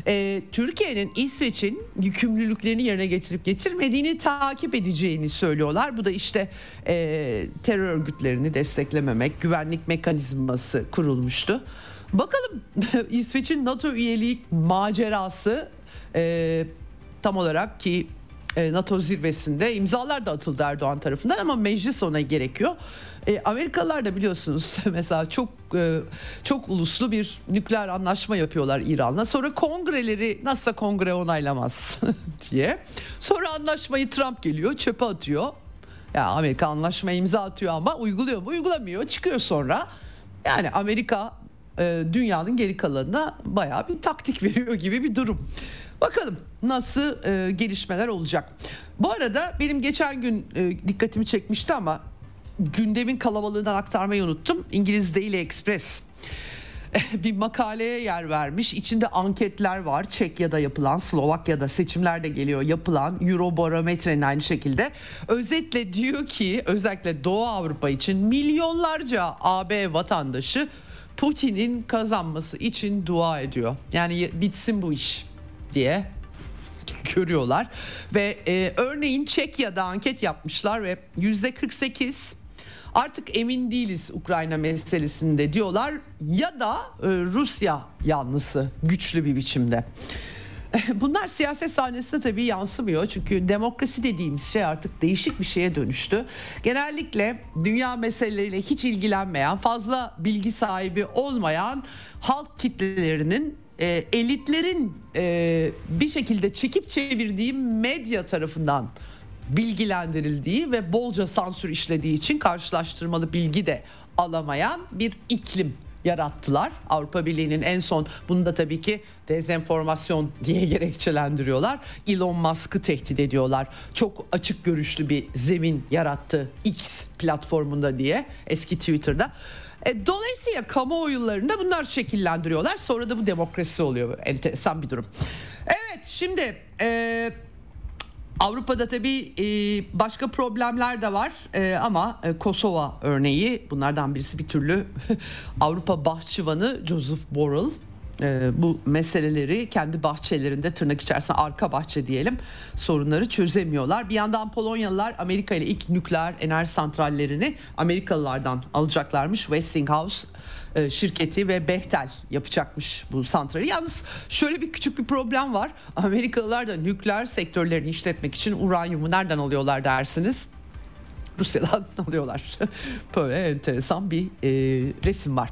Ee, Türkiye'nin İsveç'in yükümlülüklerini yerine getirip getirmediğini takip edeceğini söylüyorlar. Bu da işte e, terör örgütlerini desteklememek, güvenlik mekanizması kurulmuştu. Bakalım İsveç'in NATO üyelik macerası e, tam olarak ki NATO zirvesinde imzalar da atıldı Erdoğan tarafından ama meclis ona gerekiyor. E, Amerikalılar da biliyorsunuz mesela çok e, çok uluslu bir nükleer anlaşma yapıyorlar İran'la. Sonra kongreleri nasılsa kongre onaylamaz diye. Sonra anlaşmayı Trump geliyor çöpe atıyor. Ya Amerika anlaşma imza atıyor ama uyguluyor mu? Uygulamıyor. Çıkıyor sonra. Yani Amerika e, dünyanın geri kalanına bayağı bir taktik veriyor gibi bir durum. Bakalım nasıl e, gelişmeler olacak. Bu arada benim geçen gün e, dikkatimi çekmişti ama gündemin kalabalığından aktarmayı unuttum. İngiliz Daily Express bir makaleye yer vermiş. İçinde anketler var. Çekya'da yapılan, Slovakya'da seçimlerde geliyor yapılan Eurobarometre'nin aynı şekilde. Özetle diyor ki özellikle Doğu Avrupa için milyonlarca AB vatandaşı Putin'in kazanması için dua ediyor. Yani bitsin bu iş diye görüyorlar ve e, örneğin Çekya'da anket yapmışlar ve yüzde 48 artık emin değiliz Ukrayna meselesinde diyorlar ya da e, Rusya yanlısı güçlü bir biçimde. Bunlar siyaset sahnesinde tabii yansımıyor çünkü demokrasi dediğimiz şey artık değişik bir şeye dönüştü. Genellikle dünya meseleleriyle hiç ilgilenmeyen, fazla bilgi sahibi olmayan halk kitlelerinin e, elitlerin e, bir şekilde çekip çevirdiği medya tarafından bilgilendirildiği ve bolca sansür işlediği için karşılaştırmalı bilgi de alamayan bir iklim yarattılar. Avrupa Birliği'nin en son bunu da tabii ki dezenformasyon diye gerekçelendiriyorlar. Elon Musk'ı tehdit ediyorlar. Çok açık görüşlü bir zemin yarattı X platformunda diye eski Twitter'da. E, dolayısıyla kamuoyularında bunlar şekillendiriyorlar. Sonra da bu demokrasi oluyor. Enteresan bir durum. Evet şimdi e, Avrupa'da tabii e, başka problemler de var e, ama e, Kosova örneği bunlardan birisi bir türlü Avrupa bahçıvanı Joseph Borrell e, bu meseleleri kendi bahçelerinde tırnak içerisinde arka bahçe diyelim sorunları çözemiyorlar. Bir yandan Polonyalılar Amerika ile ilk nükleer enerji santrallerini Amerikalılardan alacaklarmış. Westinghouse e, şirketi ve Bechtel yapacakmış bu santrali. Yalnız şöyle bir küçük bir problem var. Amerikalılar da nükleer sektörlerini işletmek için uranyumu nereden alıyorlar dersiniz? Rusya'dan alıyorlar. Böyle enteresan bir e, resim var.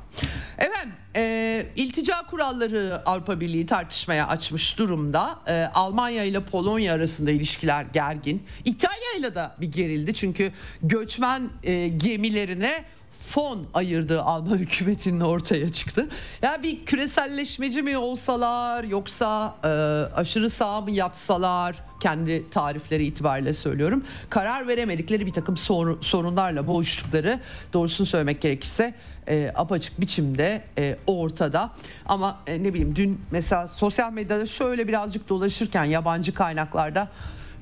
Efendim e, iltica kuralları Avrupa Birliği tartışmaya açmış durumda. E, Almanya ile Polonya arasında ilişkiler gergin. İtalya ile de bir gerildi çünkü göçmen e, gemilerine fon ayırdığı Alman hükümetinin ortaya çıktı. Ya yani bir küreselleşmeci mi olsalar yoksa e, aşırı sağ mı yatsalar kendi tarifleri itibariyle söylüyorum. Karar veremedikleri bir takım sor, sorunlarla boğuştukları doğrusunu söylemek gerekirse e, apaçık biçimde e, ortada. Ama e, ne bileyim dün mesela sosyal medyada şöyle birazcık dolaşırken yabancı kaynaklarda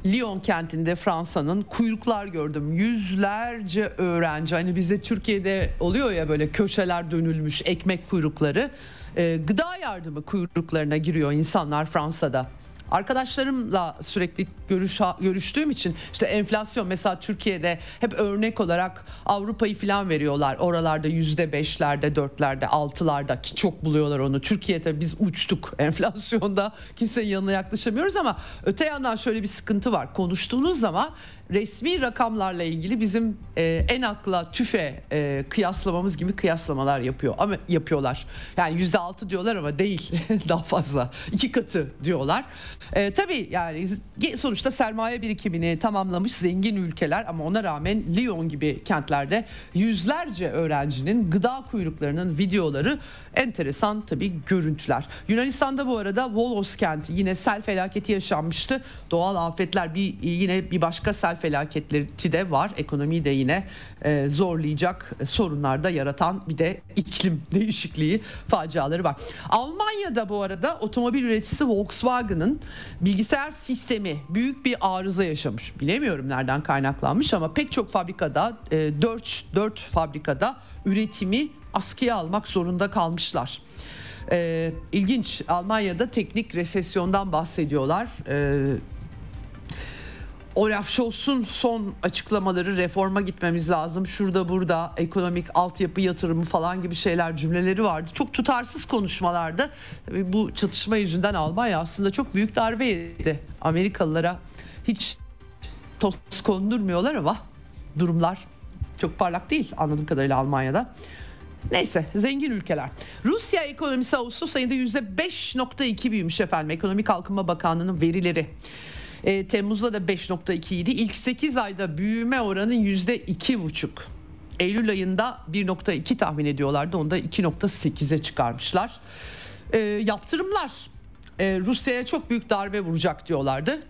Lyon kentinde Fransa'nın kuyruklar gördüm. Yüzlerce öğrenci hani bizde Türkiye'de oluyor ya böyle köşeler dönülmüş ekmek kuyrukları. E, gıda yardımı kuyruklarına giriyor insanlar Fransa'da. Arkadaşlarımla sürekli görüş, görüştüğüm için işte enflasyon mesela Türkiye'de hep örnek olarak Avrupa'yı falan veriyorlar. Oralarda yüzde beşlerde, dörtlerde, altılarda ki çok buluyorlar onu. Türkiye'de biz uçtuk enflasyonda kimsenin yanına yaklaşamıyoruz ama öte yandan şöyle bir sıkıntı var. Konuştuğunuz zaman resmi rakamlarla ilgili bizim e, en akla tüfe e, kıyaslamamız gibi kıyaslamalar yapıyor ama yapıyorlar. Yani yüzde altı diyorlar ama değil daha fazla iki katı diyorlar. E, tabii yani sonuçta sermaye birikimini tamamlamış zengin ülkeler ama ona rağmen Lyon gibi kentlerde yüzlerce öğrencinin gıda kuyruklarının videoları enteresan tabii görüntüler. Yunanistan'da bu arada Volos kenti yine sel felaketi yaşanmıştı. Doğal afetler bir yine bir başka sel felaketleri de var. Ekonomiyi de yine e, zorlayacak sorunlar da yaratan bir de iklim değişikliği faciaları var. Almanya'da bu arada otomobil üreticisi Volkswagen'ın bilgisayar sistemi büyük bir arıza yaşamış. Bilemiyorum nereden kaynaklanmış ama pek çok fabrikada e, 4, 4 fabrikada üretimi askıya almak zorunda kalmışlar. E, ilginç Almanya'da teknik resesyondan bahsediyorlar. E, Olaf Scholz'un son açıklamaları reforma gitmemiz lazım. Şurada burada ekonomik altyapı yatırımı falan gibi şeyler cümleleri vardı. Çok tutarsız konuşmalardı. Tabii bu çatışma yüzünden Almanya aslında çok büyük darbe yedi. Amerikalılara hiç toz kondurmuyorlar ama durumlar çok parlak değil anladığım kadarıyla Almanya'da. Neyse zengin ülkeler. Rusya ekonomisi Ağustos ayında %5.2 büyümüş efendim. Ekonomik Kalkınma Bakanlığı'nın verileri. E, Temmuz'da da 5.2 idi. İlk 8 ayda büyüme oranı %2,5. Eylül ayında 1.2 tahmin ediyorlardı. Onu da 2.8'e çıkarmışlar. E, yaptırımlar e, Rusya'ya çok büyük darbe vuracak diyorlardı.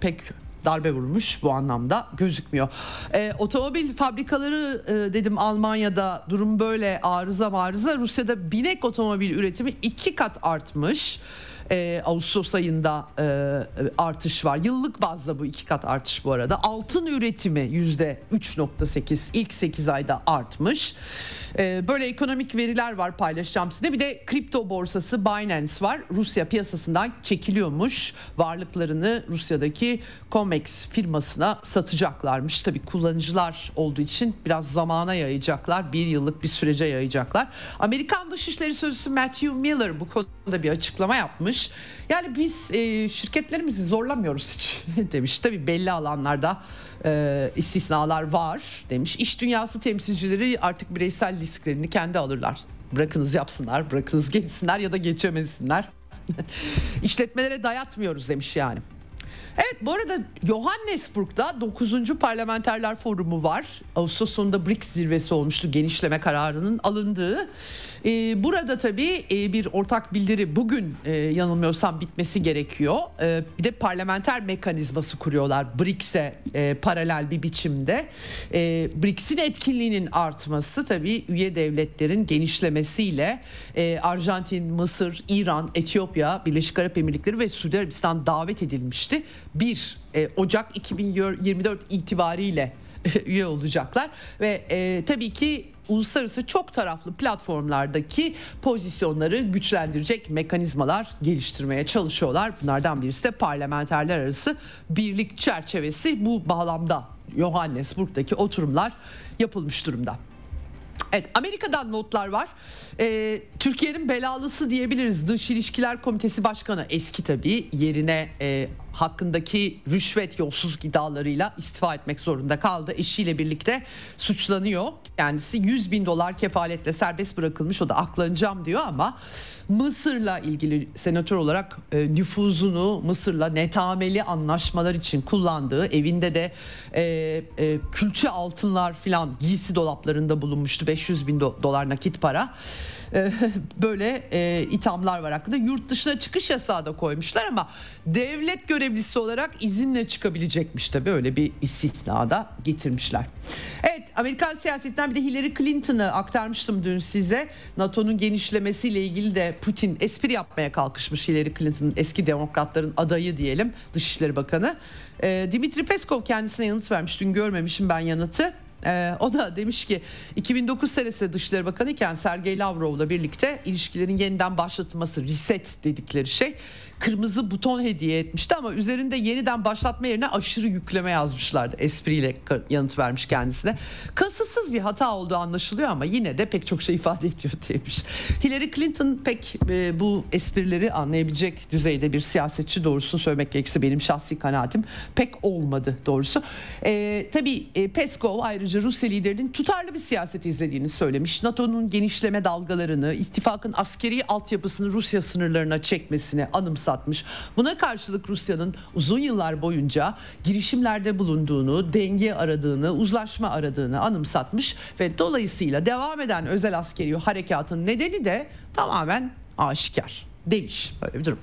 Pek darbe vurmuş bu anlamda gözükmüyor. E, otomobil fabrikaları e, dedim Almanya'da durum böyle arıza marıza. Rusya'da binek otomobil üretimi iki kat artmış e, Ağustos ayında e, artış var. Yıllık bazda bu iki kat artış bu arada. Altın üretimi yüzde 3.8 ilk 8 ayda artmış. E, böyle ekonomik veriler var paylaşacağım size. Bir de kripto borsası Binance var. Rusya piyasasından çekiliyormuş. Varlıklarını Rusya'daki Comex firmasına satacaklarmış. Tabii kullanıcılar olduğu için biraz zamana yayacaklar. Bir yıllık bir sürece yayacaklar. Amerikan Dışişleri Sözcüsü Matthew Miller bu konuda bir açıklama yapmış. Yani biz e, şirketlerimizi zorlamıyoruz hiç demiş. Tabii belli alanlarda e, istisnalar var demiş. İş dünyası temsilcileri artık bireysel risklerini kendi alırlar. Bırakınız yapsınlar, bırakınız geçsinler ya da geçemesinler. İşletmelere dayatmıyoruz demiş yani. Evet bu arada Johannesburg'da 9. Parlamenterler Forumu var. Ağustos sonunda BRICS zirvesi olmuştu genişleme kararının alındığı. Ee, burada tabii e, bir ortak bildiri bugün e, yanılmıyorsam bitmesi gerekiyor. E, bir de parlamenter mekanizması kuruyorlar BRICS'e e, paralel bir biçimde. E, BRICS'in etkinliğinin artması tabii üye devletlerin genişlemesiyle e, Arjantin, Mısır, İran, Etiyopya, Birleşik Arap Emirlikleri ve Suudi Arabistan davet edilmişti. 1 e, Ocak 2024 itibariyle üye olacaklar ve e, tabii ki uluslararası çok taraflı platformlardaki pozisyonları güçlendirecek mekanizmalar geliştirmeye çalışıyorlar. Bunlardan birisi de parlamenterler arası birlik çerçevesi bu bağlamda Johannesburg'daki oturumlar yapılmış durumda. Evet Amerika'dan notlar var. Ee, Türkiye'nin belalısı diyebiliriz. Dış İlişkiler Komitesi Başkanı eski tabii yerine e, hakkındaki rüşvet yolsuzluk iddialarıyla istifa etmek zorunda kaldı. Eşiyle birlikte suçlanıyor. Kendisi 100 bin dolar kefaletle serbest bırakılmış. O da aklanacağım diyor ama Mısır'la ilgili senatör olarak e, nüfuzunu Mısır'la netameli anlaşmalar için kullandığı evinde de e, e, külçe altınlar filan giysi dolaplarında bulunmuştu 500 bin do- dolar nakit para. Böyle e, ithamlar var hakkında. Yurt dışına çıkış yasağı da koymuşlar ama devlet görevlisi olarak izinle çıkabilecekmiş de böyle bir istisnada getirmişler. Evet Amerikan siyasetinden bir de Hillary Clinton'ı aktarmıştım dün size. NATO'nun genişlemesiyle ilgili de Putin espri yapmaya kalkışmış Hillary Clinton'ın eski demokratların adayı diyelim Dışişleri Bakanı. E, Dimitri Peskov kendisine yanıt vermiş dün görmemişim ben yanıtı. Ee, o da demiş ki 2009 senesinde Dışişleri Bakanı iken Sergey Lavrov'la birlikte ilişkilerin yeniden başlatılması reset dedikleri şey kırmızı buton hediye etmişti ama üzerinde yeniden başlatma yerine aşırı yükleme yazmışlardı. Espriyle yanıt vermiş kendisine. Kasıtsız bir hata olduğu anlaşılıyor ama yine de pek çok şey ifade ediyor demiş. Hillary Clinton pek e, bu esprileri anlayabilecek düzeyde bir siyasetçi doğrusunu söylemek gerekirse benim şahsi kanaatim pek olmadı doğrusu. E, tabii e, Peskov ayrıca Rusya liderinin tutarlı bir siyaset izlediğini söylemiş. NATO'nun genişleme dalgalarını, ittifakın askeri altyapısını Rusya sınırlarına çekmesini anımsatmış satmış. Buna karşılık Rusya'nın uzun yıllar boyunca girişimlerde bulunduğunu, denge aradığını, uzlaşma aradığını anımsatmış ve dolayısıyla devam eden özel askeri harekatın nedeni de tamamen aşikar. Demiş. Böyle bir durum.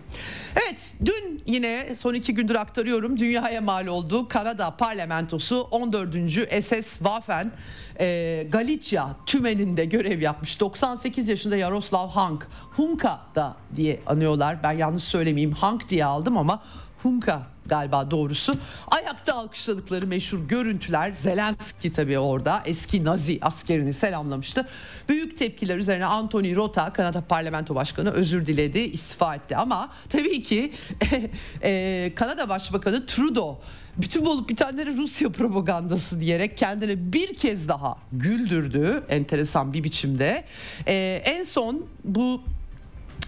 Evet dün yine son iki gündür aktarıyorum dünyaya mal olduğu Kanada parlamentosu 14. SS Waffen e, Galicia tümeninde görev yapmış. 98 yaşında Yaroslav Hank. Hunka da diye anıyorlar. Ben yanlış söylemeyeyim. Hank diye aldım ama Hunka galiba doğrusu. Ayakta alkışladıkları meşhur görüntüler Zelenski tabii orada eski Nazi askerini selamlamıştı. Büyük tepkiler üzerine Anthony Rota Kanada Parlamento Başkanı özür diledi istifa etti ama tabii ki e, Kanada Başbakanı Trudeau bütün olup bitenleri Rusya propagandası diyerek kendini bir kez daha güldürdü enteresan bir biçimde. E, en son bu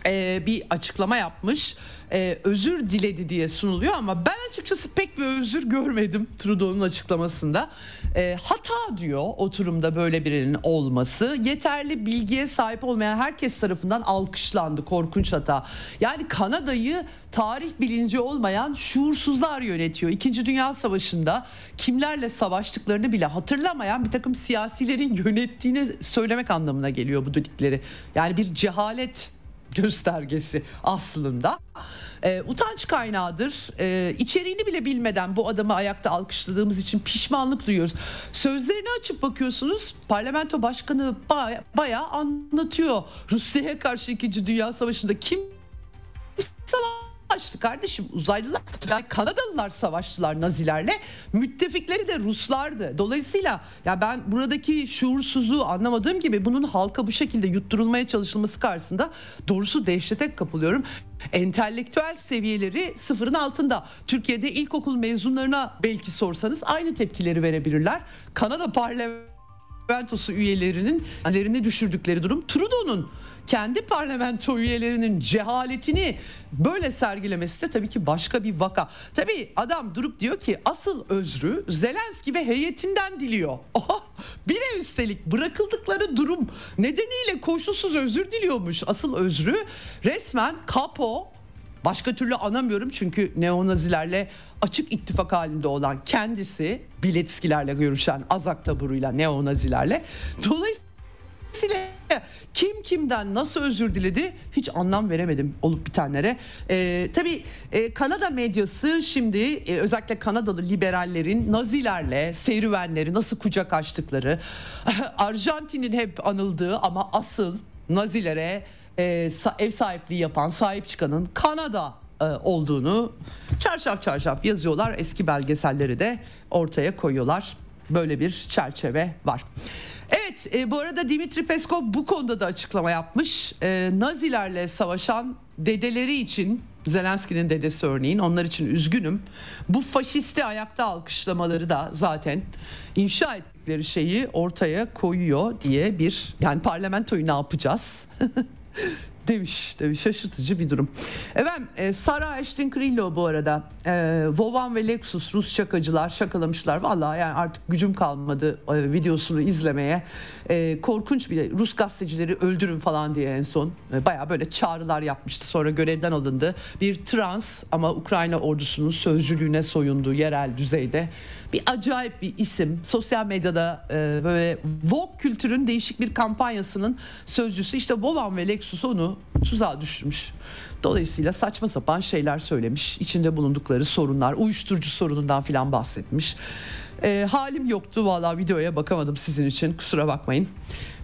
e, bir açıklama yapmış e, özür diledi diye sunuluyor ama ben açıkçası pek bir özür görmedim Trudeau'nun açıklamasında. E, hata diyor oturumda böyle birinin olması. Yeterli bilgiye sahip olmayan herkes tarafından alkışlandı. Korkunç hata. Yani Kanada'yı tarih bilinci olmayan şuursuzlar yönetiyor. İkinci Dünya Savaşı'nda kimlerle savaştıklarını bile hatırlamayan bir takım siyasilerin yönettiğini söylemek anlamına geliyor bu dedikleri. Yani bir cehalet göstergesi aslında. E, utanç kaynağıdır. E, içeriğini bile bilmeden bu adamı ayakta alkışladığımız için pişmanlık duyuyoruz. Sözlerini açıp bakıyorsunuz parlamento başkanı baya, bayağı anlatıyor. Rusya'ya karşı 2. Dünya Savaşı'nda kim savaştı kardeşim uzaylılar yani Kanadalılar savaştılar Nazilerle müttefikleri de Ruslardı. Dolayısıyla ya ben buradaki şuursuzluğu anlamadığım gibi bunun halka bu şekilde yutturulmaya çalışılması karşısında doğrusu dehşete kapılıyorum. Entelektüel seviyeleri sıfırın altında. Türkiye'de ilkokul mezunlarına belki sorsanız aynı tepkileri verebilirler. Kanada parlamentosu üyelerinin lerini düşürdükleri durum Trudeau'nun kendi parlamento üyelerinin cehaletini böyle sergilemesi de tabii ki başka bir vaka. Tabii adam durup diyor ki asıl özrü Zelenski ve heyetinden diliyor. Oha, bir de üstelik bırakıldıkları durum nedeniyle koşulsuz özür diliyormuş. Asıl özrü resmen kapo Başka türlü anamıyorum çünkü neonazilerle açık ittifak halinde olan kendisi Biletskilerle görüşen Azak taburuyla neonazilerle. Dolayısıyla kim kimden nasıl özür diledi hiç anlam veremedim olup bitenlere. Ee, tabii e, Kanada medyası şimdi e, özellikle Kanadalı liberallerin Nazilerle serüvenleri nasıl kucak açtıkları, Arjantin'in hep anıldığı ama asıl Nazilere e, ev sahipliği yapan, sahip çıkanın Kanada e, olduğunu çarşaf çarşaf yazıyorlar. Eski belgeselleri de ortaya koyuyorlar. Böyle bir çerçeve var. Evet e, bu arada Dimitri Peskov bu konuda da açıklama yapmış. E, Nazilerle savaşan dedeleri için Zelenski'nin dedesi örneğin onlar için üzgünüm. Bu faşisti ayakta alkışlamaları da zaten inşa ettikleri şeyi ortaya koyuyor diye bir yani parlamentoyu ne yapacağız? demiş. Tabii şaşırtıcı bir durum. Efendim e, Sara Ashton Krillo bu arada e, Vovan ve Lexus Rus şakacılar şakalamışlar. Vallahi yani artık gücüm kalmadı e, videosunu izlemeye. E, korkunç bir Rus gazetecileri öldürün falan diye en son. E, Baya böyle çağrılar yapmıştı. Sonra görevden alındı. Bir trans ama Ukrayna ordusunun sözcülüğüne soyunduğu yerel düzeyde bir acayip bir isim. Sosyal medyada e, böyle Vogue kültürün değişik bir kampanyasının sözcüsü. işte Vovan ve Lexus onu tuzağa düşürmüş. Dolayısıyla saçma sapan şeyler söylemiş. İçinde bulundukları sorunlar, uyuşturucu sorunundan filan bahsetmiş. E, halim yoktu valla videoya bakamadım sizin için kusura bakmayın.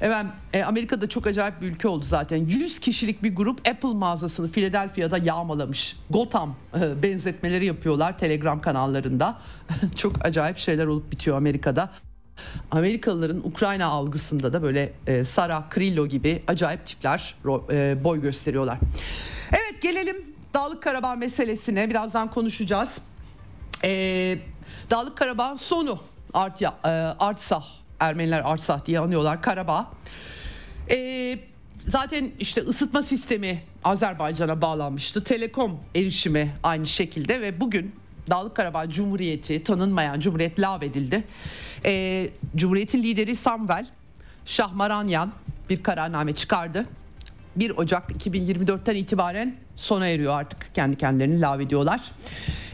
Efendim e, Amerika'da çok acayip bir ülke oldu zaten. 100 kişilik bir grup Apple mağazasını Philadelphia'da yağmalamış. Gotham e, benzetmeleri yapıyorlar Telegram kanallarında. çok acayip şeyler olup bitiyor Amerika'da. Amerikalıların Ukrayna algısında da böyle e, Sara Krillo gibi acayip tipler e, boy gösteriyorlar. Evet gelelim Dağlık Karabağ meselesine birazdan konuşacağız. Ee, Dağlık Karabağ sonu Artya, e, Artsah Ermeniler Artsah diye anıyorlar Karabağ. Ee, zaten işte ısıtma sistemi Azerbaycan'a bağlanmıştı. Telekom erişimi aynı şekilde ve bugün Dağlık Karabağ Cumhuriyeti tanınmayan Cumhuriyet lağvedildi. Ee, Cumhuriyetin lideri Samvel Şahmaranyan bir kararname çıkardı. 1 Ocak 2024'ten itibaren sona eriyor artık kendi kendilerini lav ediyorlar.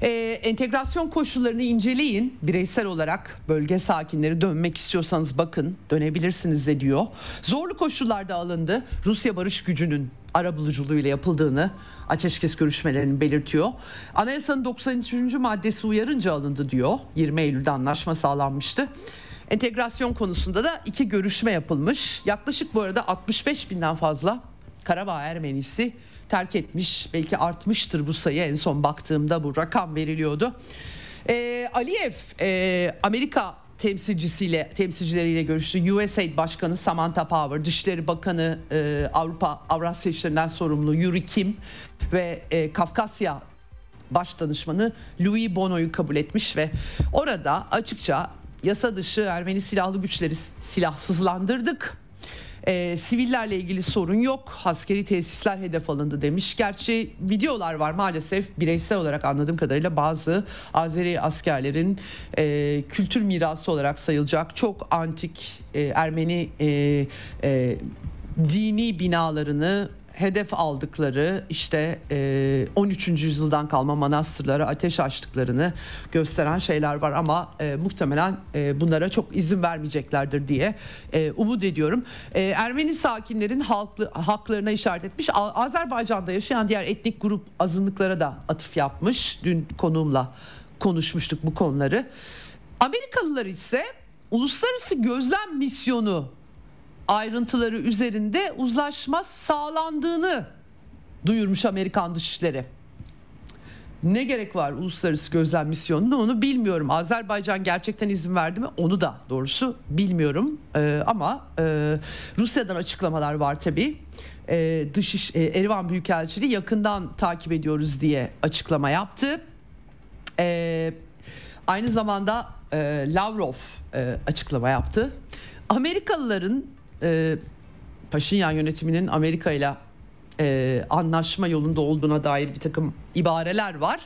Ee, entegrasyon koşullarını inceleyin. Bireysel olarak bölge sakinleri dönmek istiyorsanız bakın dönebilirsiniz de diyor. Zorlu koşullarda alındı. Rusya barış gücünün ara buluculuğuyla yapıldığını ateşkes görüşmelerini belirtiyor. Anayasanın 93. maddesi uyarınca alındı diyor. 20 Eylül'de anlaşma sağlanmıştı. Entegrasyon konusunda da iki görüşme yapılmış. Yaklaşık bu arada 65 binden fazla Karabağ Ermenisi terk etmiş. Belki artmıştır bu sayı en son baktığımda bu rakam veriliyordu. Ee, Aliyev e, Amerika temsilcisiyle temsilcileriyle görüştü. USAID Başkanı Samantha Power, Dışişleri Bakanı e, Avrupa Avrasya İşlerinden sorumlu Yuri Kim ve e, Kafkasya Baş Danışmanı Louis Bono'yu kabul etmiş ve orada açıkça yasa dışı Ermeni silahlı güçleri silahsızlandırdık e, sivillerle ilgili sorun yok. Askeri tesisler hedef alındı demiş. Gerçi videolar var maalesef bireysel olarak anladığım kadarıyla bazı Azeri askerlerin e, kültür mirası olarak sayılacak çok antik e, Ermeni e, e, dini binalarını hedef aldıkları işte 13. E, yüzyıldan kalma manastırlara ateş açtıklarını gösteren şeyler var ama e, muhtemelen e, bunlara çok izin vermeyeceklerdir diye umut ediyorum. Ermeni sakinlerin halklı, haklarına işaret etmiş. Azerbaycan'da yaşayan diğer etnik grup azınlıklara da atıf yapmış. Dün konuğumla konuşmuştuk bu konuları. Amerikalılar ise uluslararası gözlem misyonu ayrıntıları üzerinde uzlaşma sağlandığını duyurmuş Amerikan Dışişleri. Ne gerek var uluslararası gözlem misyonuna onu bilmiyorum. Azerbaycan gerçekten izin verdi mi onu da doğrusu bilmiyorum. Ee, ama e, Rusya'dan açıklamalar var tabii. Ee, Dışiş e, Erivan Büyükelçiliği yakından takip ediyoruz diye açıklama yaptı. Ee, aynı zamanda e, Lavrov e, açıklama yaptı. Amerikalıların e, Paşinyan yönetiminin Amerika ile e, anlaşma yolunda olduğuna dair bir takım ibareler var.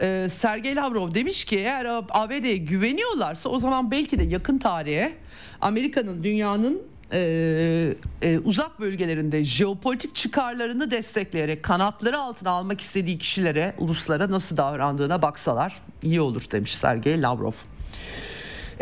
E, Sergey Lavrov demiş ki eğer ABD'ye güveniyorlarsa o zaman belki de yakın tarihe Amerika'nın dünyanın e, e, uzak bölgelerinde jeopolitik çıkarlarını destekleyerek kanatları altına almak istediği kişilere, uluslara nasıl davrandığına baksalar iyi olur demiş Sergey Lavrov.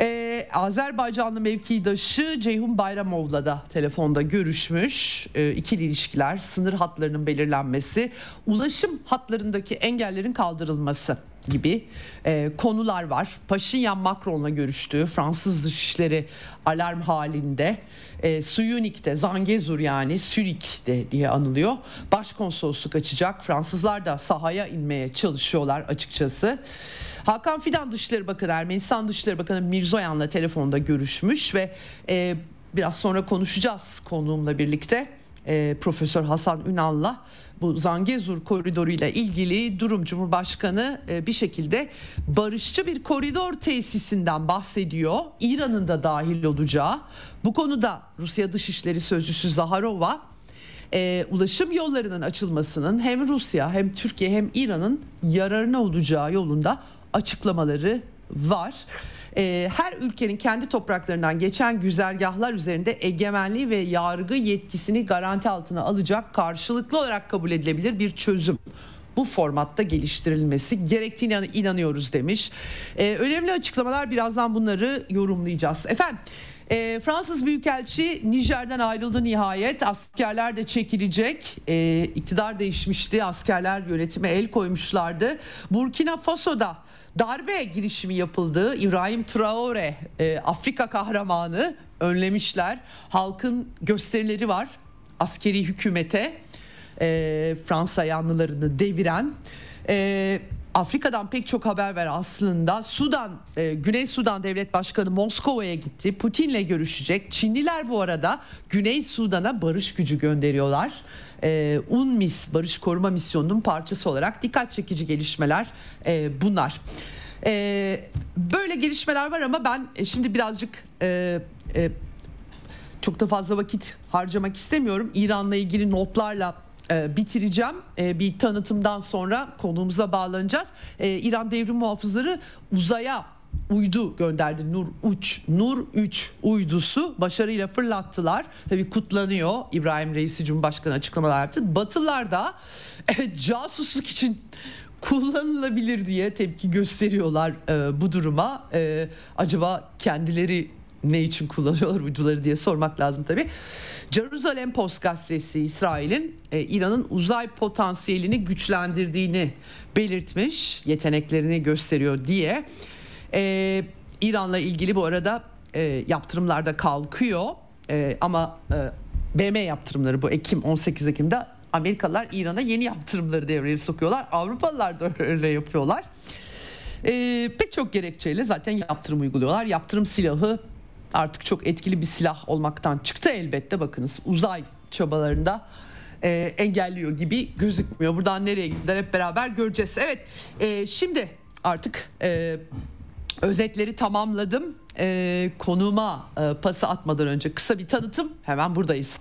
Ee, Azerbaycanlı mevkidaşı Ceyhun Bayramov'la da telefonda görüşmüş. Ee, ikili ilişkiler, sınır hatlarının belirlenmesi, ulaşım hatlarındaki engellerin kaldırılması gibi e, konular var. Paşinyan Macron'la görüştü. Fransız Dışişleri alarm halinde. E, Suyunik'te, Zangezur yani Sürik'te diye anılıyor. Başkonsolosluk açacak. Fransızlar da sahaya inmeye çalışıyorlar açıkçası. Hakan Fidan Dışişleri Bakanı Ermenistan Dışişleri Bakanı Mirzoyan'la telefonda görüşmüş ve e, biraz sonra konuşacağız konuğumla birlikte. E, Profesör Hasan Ünal'la bu Zangezur koridoru ile ilgili durum Cumhurbaşkanı e, bir şekilde barışçı bir koridor tesisinden bahsediyor. İran'ın da dahil olacağı. Bu konuda Rusya Dışişleri Sözcüsü Zaharova e, ulaşım yollarının açılmasının hem Rusya hem Türkiye hem İran'ın yararına olacağı yolunda açıklamaları var. Ee, her ülkenin kendi topraklarından geçen güzergahlar üzerinde egemenliği ve yargı yetkisini garanti altına alacak karşılıklı olarak kabul edilebilir bir çözüm bu formatta geliştirilmesi gerektiğine inanıyoruz demiş. Ee, önemli açıklamalar birazdan bunları yorumlayacağız. Efendim e, Fransız Büyükelçi Nijer'den ayrıldı nihayet. Askerler de çekilecek. E, iktidar değişmişti. Askerler yönetime el koymuşlardı. Burkina Faso'da darbe girişimi yapıldı. İbrahim Traore e, Afrika kahramanı önlemişler. Halkın gösterileri var askeri hükümete e, Fransa yanlılarını deviren. E, Afrika'dan pek çok haber var aslında. Sudan, e, Güney Sudan Devlet Başkanı Moskova'ya gitti. Putin'le görüşecek. Çinliler bu arada Güney Sudan'a barış gücü gönderiyorlar. E, UNMIS Barış Koruma Misyonu'nun parçası olarak dikkat çekici gelişmeler e, bunlar. E, böyle gelişmeler var ama ben e, şimdi birazcık e, e, çok da fazla vakit harcamak istemiyorum. İran'la ilgili notlarla e, bitireceğim. E, bir tanıtımdan sonra konuğumuza bağlanacağız. E, İran devrim muhafızları uzaya uydu gönderdi. Nur Uç, Nur 3 uydusu başarıyla fırlattılar. Tabii kutlanıyor. İbrahim Reisi Cumhurbaşkanı açıklamalar yaptı. Batılılar da e, casusluk için kullanılabilir diye tepki gösteriyorlar e, bu duruma. E, acaba kendileri ne için kullanıyorlar uyduları diye sormak lazım tabii. Jerusalem Post gazetesi İsrail'in e, İran'ın uzay potansiyelini güçlendirdiğini belirtmiş, yeteneklerini gösteriyor diye. E, İran'la ilgili bu arada e, yaptırımlarda kalkıyor e, ama e, BM yaptırımları bu Ekim 18 Ekim'de Amerikalılar İran'a yeni yaptırımları devreye sokuyorlar. Avrupalılar da öyle yapıyorlar. E, pek çok gerekçeyle zaten yaptırım uyguluyorlar. Yaptırım silahı artık çok etkili bir silah olmaktan çıktı elbette bakınız uzay çabalarında e, engelliyor gibi gözükmüyor. Buradan nereye gider hep beraber göreceğiz. Evet e, şimdi artık e, özetleri tamamladım. E, konuma e, pası atmadan önce kısa bir tanıtım hemen buradayız.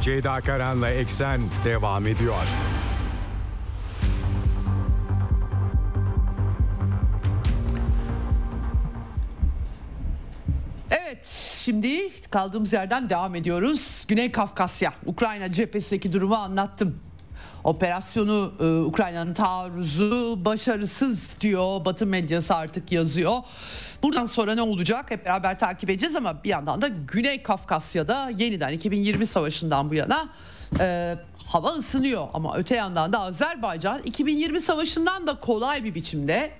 Ceyda Karan'la Eksen devam ediyor. Şimdi kaldığımız yerden devam ediyoruz. Güney Kafkasya, Ukrayna cephesindeki durumu anlattım. Operasyonu e, Ukrayna'nın taarruzu başarısız diyor. Batı medyası artık yazıyor. Buradan sonra ne olacak hep beraber takip edeceğiz ama bir yandan da Güney Kafkasya'da yeniden 2020 savaşından bu yana e, hava ısınıyor. Ama öte yandan da Azerbaycan 2020 savaşından da kolay bir biçimde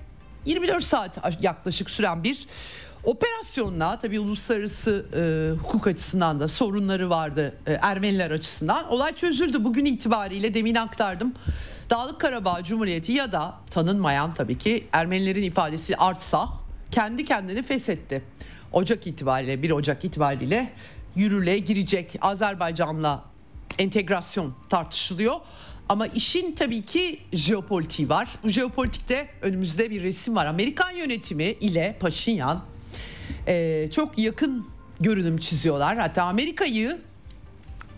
24 saat yaklaşık süren bir operasyonla tabi uluslararası e, hukuk açısından da sorunları vardı e, Ermeniler açısından. Olay çözüldü bugün itibariyle demin aktardım. Dağlık Karabağ Cumhuriyeti ya da tanınmayan tabii ki Ermenilerin ifadesi artsa kendi kendini feshetti. Ocak itibariyle 1 Ocak itibariyle yürürlüğe girecek Azerbaycan'la entegrasyon tartışılıyor. Ama işin tabii ki jeopolitiği var. Bu jeopolitikte önümüzde bir resim var. Amerikan yönetimi ile Paşinyan e, çok yakın görünüm çiziyorlar. Hatta Amerika'yı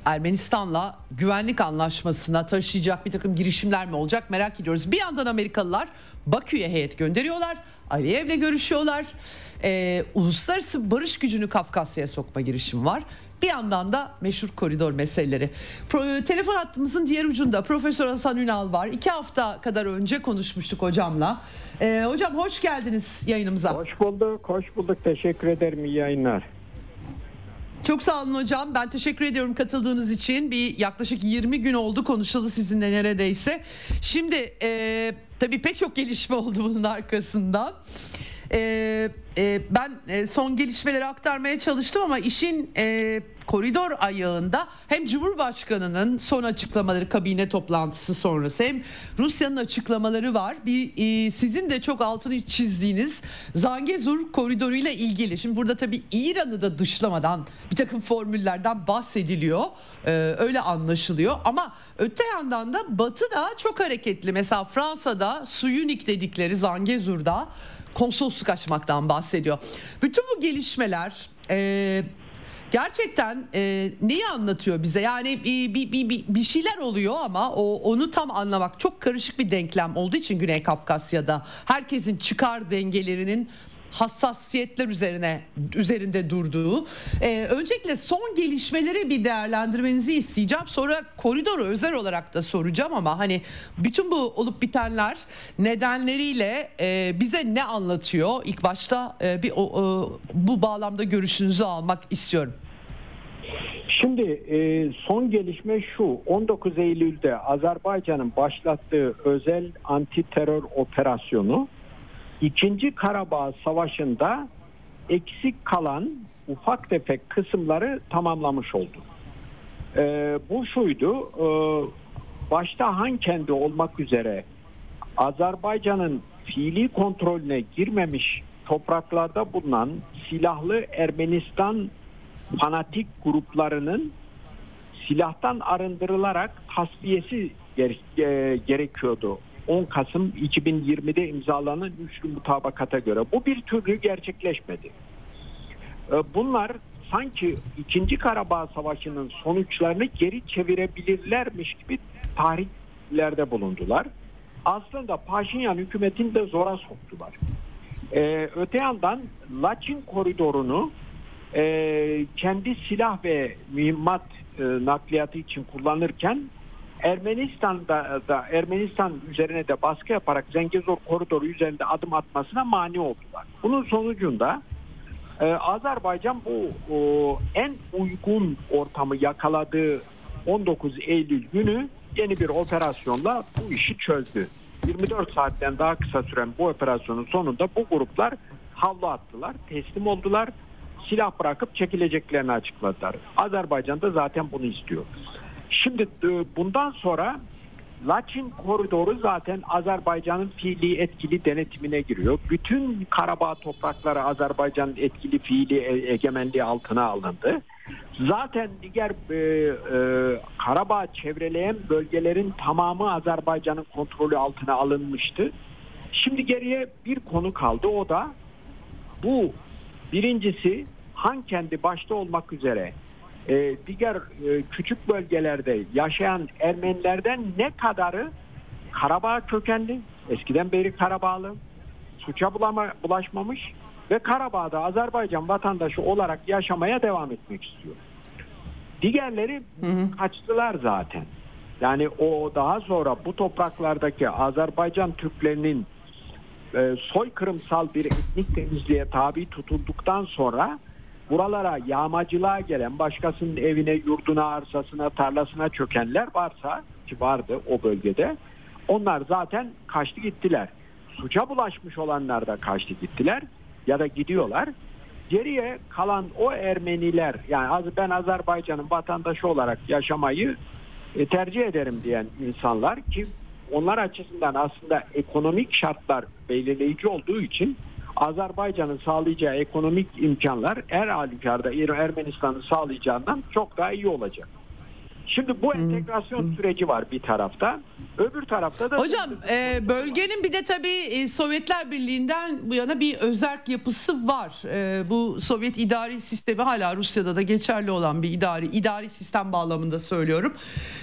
Ermenistan'la güvenlik anlaşmasına taşıyacak bir takım girişimler mi olacak merak ediyoruz. Bir yandan Amerikalılar Bakü'ye heyet gönderiyorlar. Aliyev'le görüşüyorlar. Ee, uluslararası barış gücünü Kafkasya'ya sokma girişimi var. Bir yandan da meşhur koridor meseleleri. Pro, telefon hattımızın diğer ucunda Profesör Hasan Ünal var. İki hafta kadar önce konuşmuştuk hocamla. Ee, hocam hoş geldiniz yayınımıza. Hoş bulduk, hoş bulduk. Teşekkür ederim. İyi yayınlar. Çok sağ olun hocam. Ben teşekkür ediyorum katıldığınız için. Bir yaklaşık 20 gün oldu konuşalı sizinle neredeyse. Şimdi e, tabii pek çok gelişme oldu bunun arkasından. E, e, ben e, son gelişmeleri aktarmaya çalıştım ama işin e, koridor ayağında hem Cumhurbaşkanı'nın son açıklamaları kabine toplantısı sonrası hem Rusya'nın açıklamaları var. Bir e, sizin de çok altını çizdiğiniz Zangezur koridoru ile ilgili. Şimdi burada tabii İran'ı da dışlamadan bir takım formüllerden bahsediliyor. E, öyle anlaşılıyor ama öte yandan da Batı da çok hareketli. Mesela Fransa'da Suyunik dedikleri Zangezur'da konsolosluk açmaktan bahsediyor. Bütün bu gelişmeler e, gerçekten e, neyi anlatıyor bize? Yani bir, bir, bir, bir şeyler oluyor ama o onu tam anlamak çok karışık bir denklem olduğu için Güney Kafkasya'da herkesin çıkar dengelerinin hassasiyetler üzerine üzerinde durduğu. Ee, öncelikle son gelişmeleri bir değerlendirmenizi isteyeceğim. Sonra koridoru özel olarak da soracağım ama hani bütün bu olup bitenler nedenleriyle e, bize ne anlatıyor? İlk başta e, bir o, o, bu bağlamda görüşünüzü almak istiyorum. Şimdi e, son gelişme şu 19 Eylül'de Azerbaycan'ın başlattığı özel anti terör operasyonu İkinci Karabağ Savaşı'nda eksik kalan ufak tefek kısımları tamamlamış oldu. E, bu şuydu e, başta Hankendi olmak üzere Azerbaycan'ın fiili kontrolüne girmemiş topraklarda bulunan silahlı Ermenistan fanatik gruplarının silahtan arındırılarak tasfiyesi gerekiyordu. 10 Kasım 2020'de imzalanan üçlü mutabakata göre. Bu bir türlü gerçekleşmedi. Ee, bunlar sanki 2. Karabağ Savaşı'nın sonuçlarını geri çevirebilirlermiş gibi tarihlerde bulundular. Aslında Paşinyan hükümetini de zora soktular. Ee, öte yandan Laçin koridorunu e, kendi silah ve mühimmat e, nakliyatı için kullanırken Ermenistan'da da Ermenistan üzerine de baskı yaparak Zengezur koridoru üzerinde adım atmasına mani oldular. Bunun sonucunda e, Azerbaycan bu o, en uygun ortamı yakaladığı 19 Eylül günü yeni bir operasyonla bu işi çözdü. 24 saatten daha kısa süren bu operasyonun sonunda bu gruplar havlu attılar, teslim oldular, silah bırakıp çekileceklerini açıkladılar. Azerbaycan da zaten bunu istiyor. Şimdi e, bundan sonra Laçin koridoru zaten Azerbaycan'ın fiili etkili denetimine giriyor. Bütün Karabağ toprakları Azerbaycan'ın etkili fiili e, egemenliği altına alındı. Zaten diğer e, e, Karabağ çevreleyen bölgelerin tamamı Azerbaycan'ın kontrolü altına alınmıştı. Şimdi geriye bir konu kaldı o da bu birincisi Hankendi başta olmak üzere e, diğer e, küçük bölgelerde yaşayan Ermenilerden ne kadarı Karabağ kökenli, eskiden beri Karabağlı, suça bulama, bulaşmamış ve Karabağ'da Azerbaycan vatandaşı olarak yaşamaya devam etmek istiyor. Diğerleri hı hı. kaçtılar zaten. Yani o daha sonra bu topraklardaki Azerbaycan Türklerinin e, soykırımsal bir etnik temizliğe tabi tutulduktan sonra buralara yağmacılığa gelen başkasının evine, yurduna, arsasına, tarlasına çökenler varsa ki vardı o bölgede onlar zaten kaçtı gittiler. Suça bulaşmış olanlar da kaçtı gittiler ya da gidiyorlar. Geriye kalan o Ermeniler yani ben Azerbaycan'ın vatandaşı olarak yaşamayı e, tercih ederim diyen insanlar ki onlar açısından aslında ekonomik şartlar belirleyici olduğu için Azerbaycan'ın sağlayacağı ekonomik imkanlar her halükarda Ermenistan'ın sağlayacağından çok daha iyi olacak. Şimdi bu entegrasyon süreci var bir tarafta. Öbür tarafta da... Hocam e, bölgenin bir de tabii e, Sovyetler Birliği'nden bu yana bir özerk yapısı var. E, bu Sovyet idari sistemi hala Rusya'da da geçerli olan bir idari idari sistem bağlamında söylüyorum.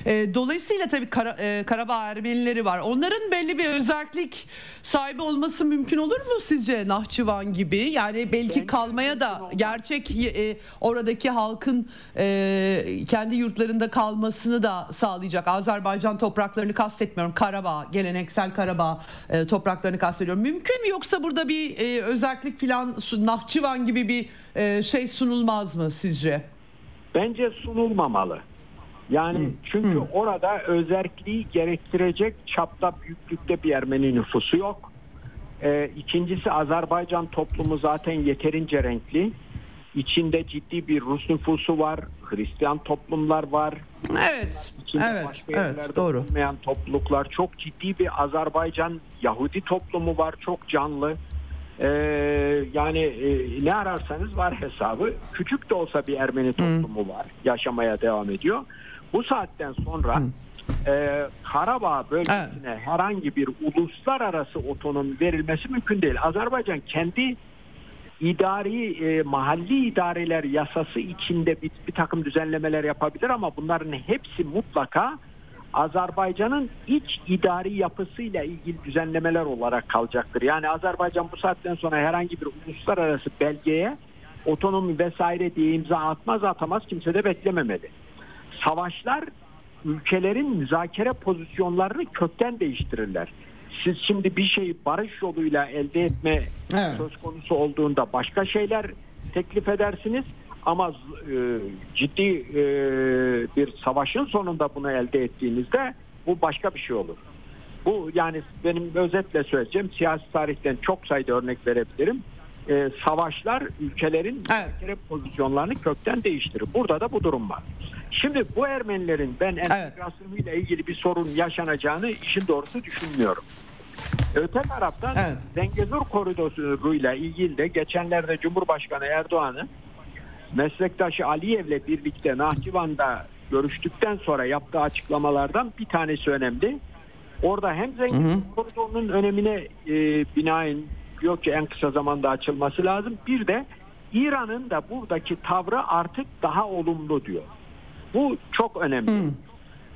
E, dolayısıyla tabii Kara, e, Karabağ Ermenileri var. Onların belli bir özerklik sahibi olması mümkün olur mu sizce Nahçıvan gibi? Yani belki kalmaya da gerçek e, oradaki halkın e, kendi yurtlarında kalmasını da sağlayacak. Azerbaycan topraklarını kastetmiyorum. Karabağ, geleneksel Karabağ e, topraklarını kastediyorum. Mümkün mü yoksa burada bir e, özellik filan Nahçıvan gibi bir e, şey sunulmaz mı sizce? Bence sunulmamalı. Yani hmm. çünkü hmm. orada özelliği gerektirecek çapta büyüklükte bir Ermeni nüfusu yok. Ee, ikincisi Azerbaycan toplumu zaten yeterince renkli. İçinde ciddi bir Rus nüfusu var, Hristiyan toplumlar var. Evet, İçinde evet, evet, doğru. olmayan topluluklar, çok ciddi bir Azerbaycan Yahudi toplumu var, çok canlı. Ee, yani e, ne ararsanız var hesabı. Küçük de olsa bir Ermeni toplumu hmm. var, yaşamaya devam ediyor. Bu saatten sonra e, Karabağ bölgesine evet. herhangi bir uluslararası otonomi verilmesi mümkün değil. Azerbaycan kendi idari e, mahalli idareler yasası içinde bir, bir takım düzenlemeler yapabilir ama bunların hepsi mutlaka Azerbaycan'ın iç idari yapısıyla ilgili düzenlemeler olarak kalacaktır. Yani Azerbaycan bu saatten sonra herhangi bir uluslararası belgeye otonomi vesaire diye imza atmaz atamaz kimse de beklememeli. Savaşlar ülkelerin müzakere pozisyonlarını kökten değiştirirler. Siz şimdi bir şeyi barış yoluyla elde etme Evet. söz konusu olduğunda başka şeyler teklif edersiniz ama e, ciddi e, bir savaşın sonunda bunu elde ettiğinizde bu başka bir şey olur. Bu yani benim özetle söyleyeceğim siyasi tarihten çok sayıda örnek verebilirim. E, savaşlar ülkelerin Evet. pozisyonlarını kökten değiştirir. Burada da bu durum var. Şimdi bu Ermenilerin ben entegrasyonuyla ilgili bir sorun yaşanacağını işin doğrusu düşünmüyorum. Öte taraftan Evet. Zengezur koridoruyla ilgili de geçenlerde Cumhurbaşkanı Erdoğan'ın meslektaşı Aliyev'le birlikte Nahçıvan'da görüştükten sonra yaptığı açıklamalardan bir tanesi önemli. Orada hem Zengezur koridorunun önemine e, binaen diyor ki en kısa zamanda açılması lazım. Bir de İran'ın da buradaki tavrı artık daha olumlu diyor. Bu çok önemli.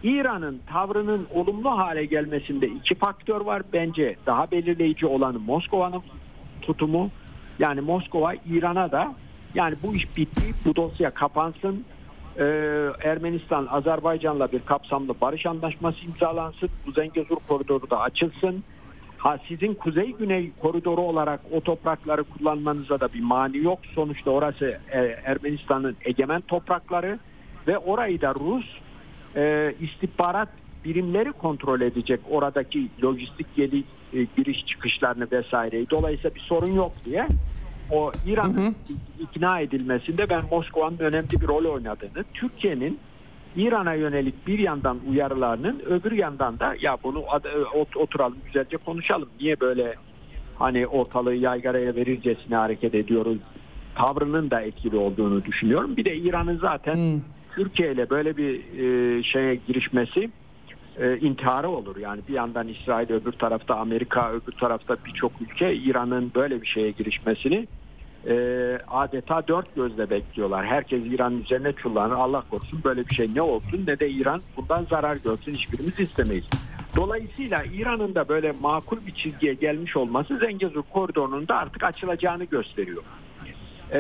İran'ın tavrının olumlu hale gelmesinde iki faktör var. Bence daha belirleyici olanı Moskova'nın tutumu. Yani Moskova İran'a da yani bu iş bitti, bu dosya kapansın. Ee, Ermenistan, Azerbaycan'la bir kapsamlı barış anlaşması imzalansın. Bu Zengezur koridoru da açılsın. Ha sizin kuzey-güney koridoru olarak o toprakları kullanmanıza da bir mani yok. Sonuçta orası e, Ermenistan'ın egemen toprakları ve orayı da Rus e, istihbarat birimleri kontrol edecek oradaki lojistik geli, e, giriş çıkışlarını vesaireyi. Dolayısıyla bir sorun yok diye o İran'ın ikna edilmesinde ben Moskova'nın önemli bir rol oynadığını, Türkiye'nin İran'a yönelik bir yandan uyarılarının öbür yandan da ya bunu ot- oturalım güzelce konuşalım. Niye böyle hani ortalığı yaygaraya verircesine hareket ediyoruz tavrının da etkili olduğunu düşünüyorum. Bir de İran'ın zaten Türkiye ile böyle bir e, şeye girişmesi e, intiharı olur. Yani bir yandan İsrail öbür tarafta Amerika öbür tarafta birçok ülke İran'ın böyle bir şeye girişmesini e, adeta dört gözle bekliyorlar. Herkes İran'ın üzerine çullanır. Allah korusun böyle bir şey ne olsun ne de İran bundan zarar görsün hiçbirimiz istemeyiz. Dolayısıyla İran'ın da böyle makul bir çizgiye gelmiş olması Zengezur koridorunun da artık açılacağını gösteriyor. E,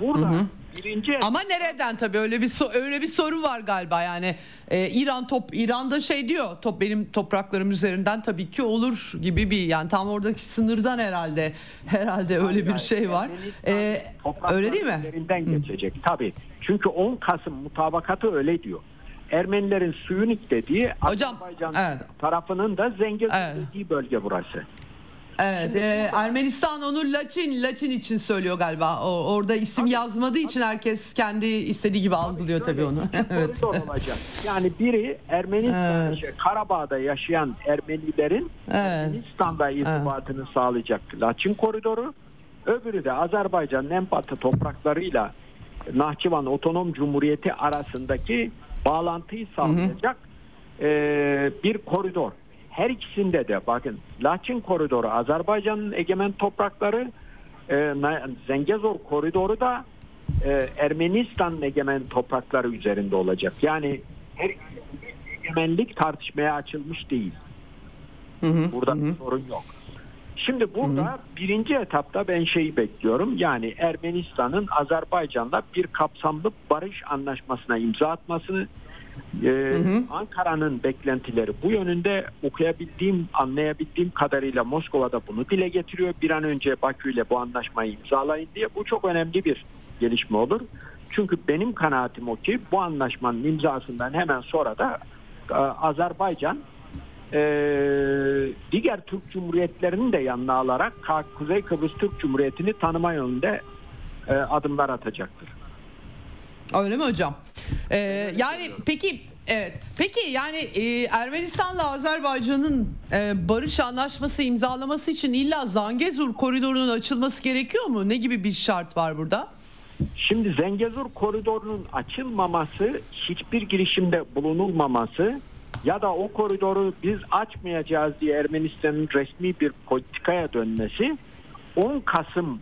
burada birinci Ama nereden tabii öyle bir so- öyle bir sorun var galiba yani Ee, İran top İran'da şey diyor top benim topraklarım üzerinden tabii ki olur gibi bir yani tam oradaki sınırdan herhalde herhalde öyle bir şey var. Ee, öyle değil mi? Üzerinden geçecek tabii. Çünkü 10 Kasım mutabakatı öyle diyor. Ermenilerin Suyunik dediği Hocam, Azerbaycan evet. tarafının da Zengezur Evet. dediği bölge burası. Evet, e, Ermenistan onu Laçin Laçin için söylüyor galiba. O orada isim yazmadığı için herkes kendi istediği gibi algılıyor tabii onu. evet. Olacak. Yani biri Ermenistan, Evet. şey, Karabağ'da yaşayan Ermenilerin Evet. Ermenistan'da irtibatını sağlayacak Laçin koridoru. Öbürü de Azerbaycan'ın en batı topraklarıyla Nahçıvan Otonom Cumhuriyeti arasındaki bağlantıyı sağlayacak e, bir koridor. Her ikisinde de bakın Laçin koridoru Azerbaycan'ın egemen toprakları e, Zengezur koridoru da e, Ermenistan'ın egemen toprakları üzerinde olacak. Yani her egemenlik tartışmaya açılmış değil. Burada bir sorun yok. Şimdi burada birinci etapta ben şeyi bekliyorum. Yani Ermenistan'ın Azerbaycan'la bir kapsamlı barış anlaşmasına imza atmasını e, Ankara'nın beklentileri bu yönünde okuyabildiğim, anlayabildiğim kadarıyla Moskova'da bunu dile getiriyor. Bir an önce Bakü ile bu anlaşmayı imzalayın diye. Bu çok önemli bir gelişme olur. Çünkü benim kanaatim o ki bu anlaşmanın imzasından hemen sonra da e, Azerbaycan e, diğer Türk Cumhuriyetlerinin de yanına alarak Kuzey Kıbrıs Türk Cumhuriyeti'ni tanıma yönünde e, adımlar atacaktır. Öyle mi hocam? Ee, yani peki evet. Peki yani e, Ermenistan'la Azerbaycan'ın e, barış anlaşması imzalaması için illa Zangezur koridorunun açılması gerekiyor mu? Ne gibi bir şart var burada? Şimdi Zengezur koridorunun açılmaması, hiçbir girişimde bulunulmaması ya da o koridoru biz açmayacağız diye Ermenistan'ın resmi bir politikaya dönmesi 10 Kasım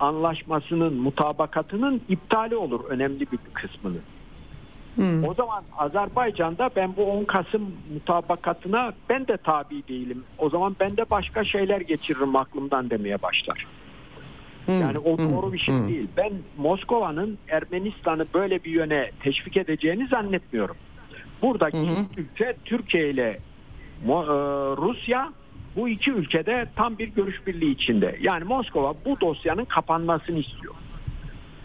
anlaşmasının mutabakatının iptali olur önemli bir kısmını. O zaman Azerbaycan'da ben bu 10 Kasım mutabakatına ben de tabi değilim. O zaman ben de başka şeyler geçiririm aklımdan demeye başlar. Yani o doğru bir şey değil. Ben Moskova'nın Ermenistan'ı böyle bir yöne teşvik edeceğini zannetmiyorum. Buradaki ülke Türkiye ile e, Rusya bu iki ülkede tam bir görüş birliği içinde. Yani Moskova bu dosyanın kapanmasını istiyor.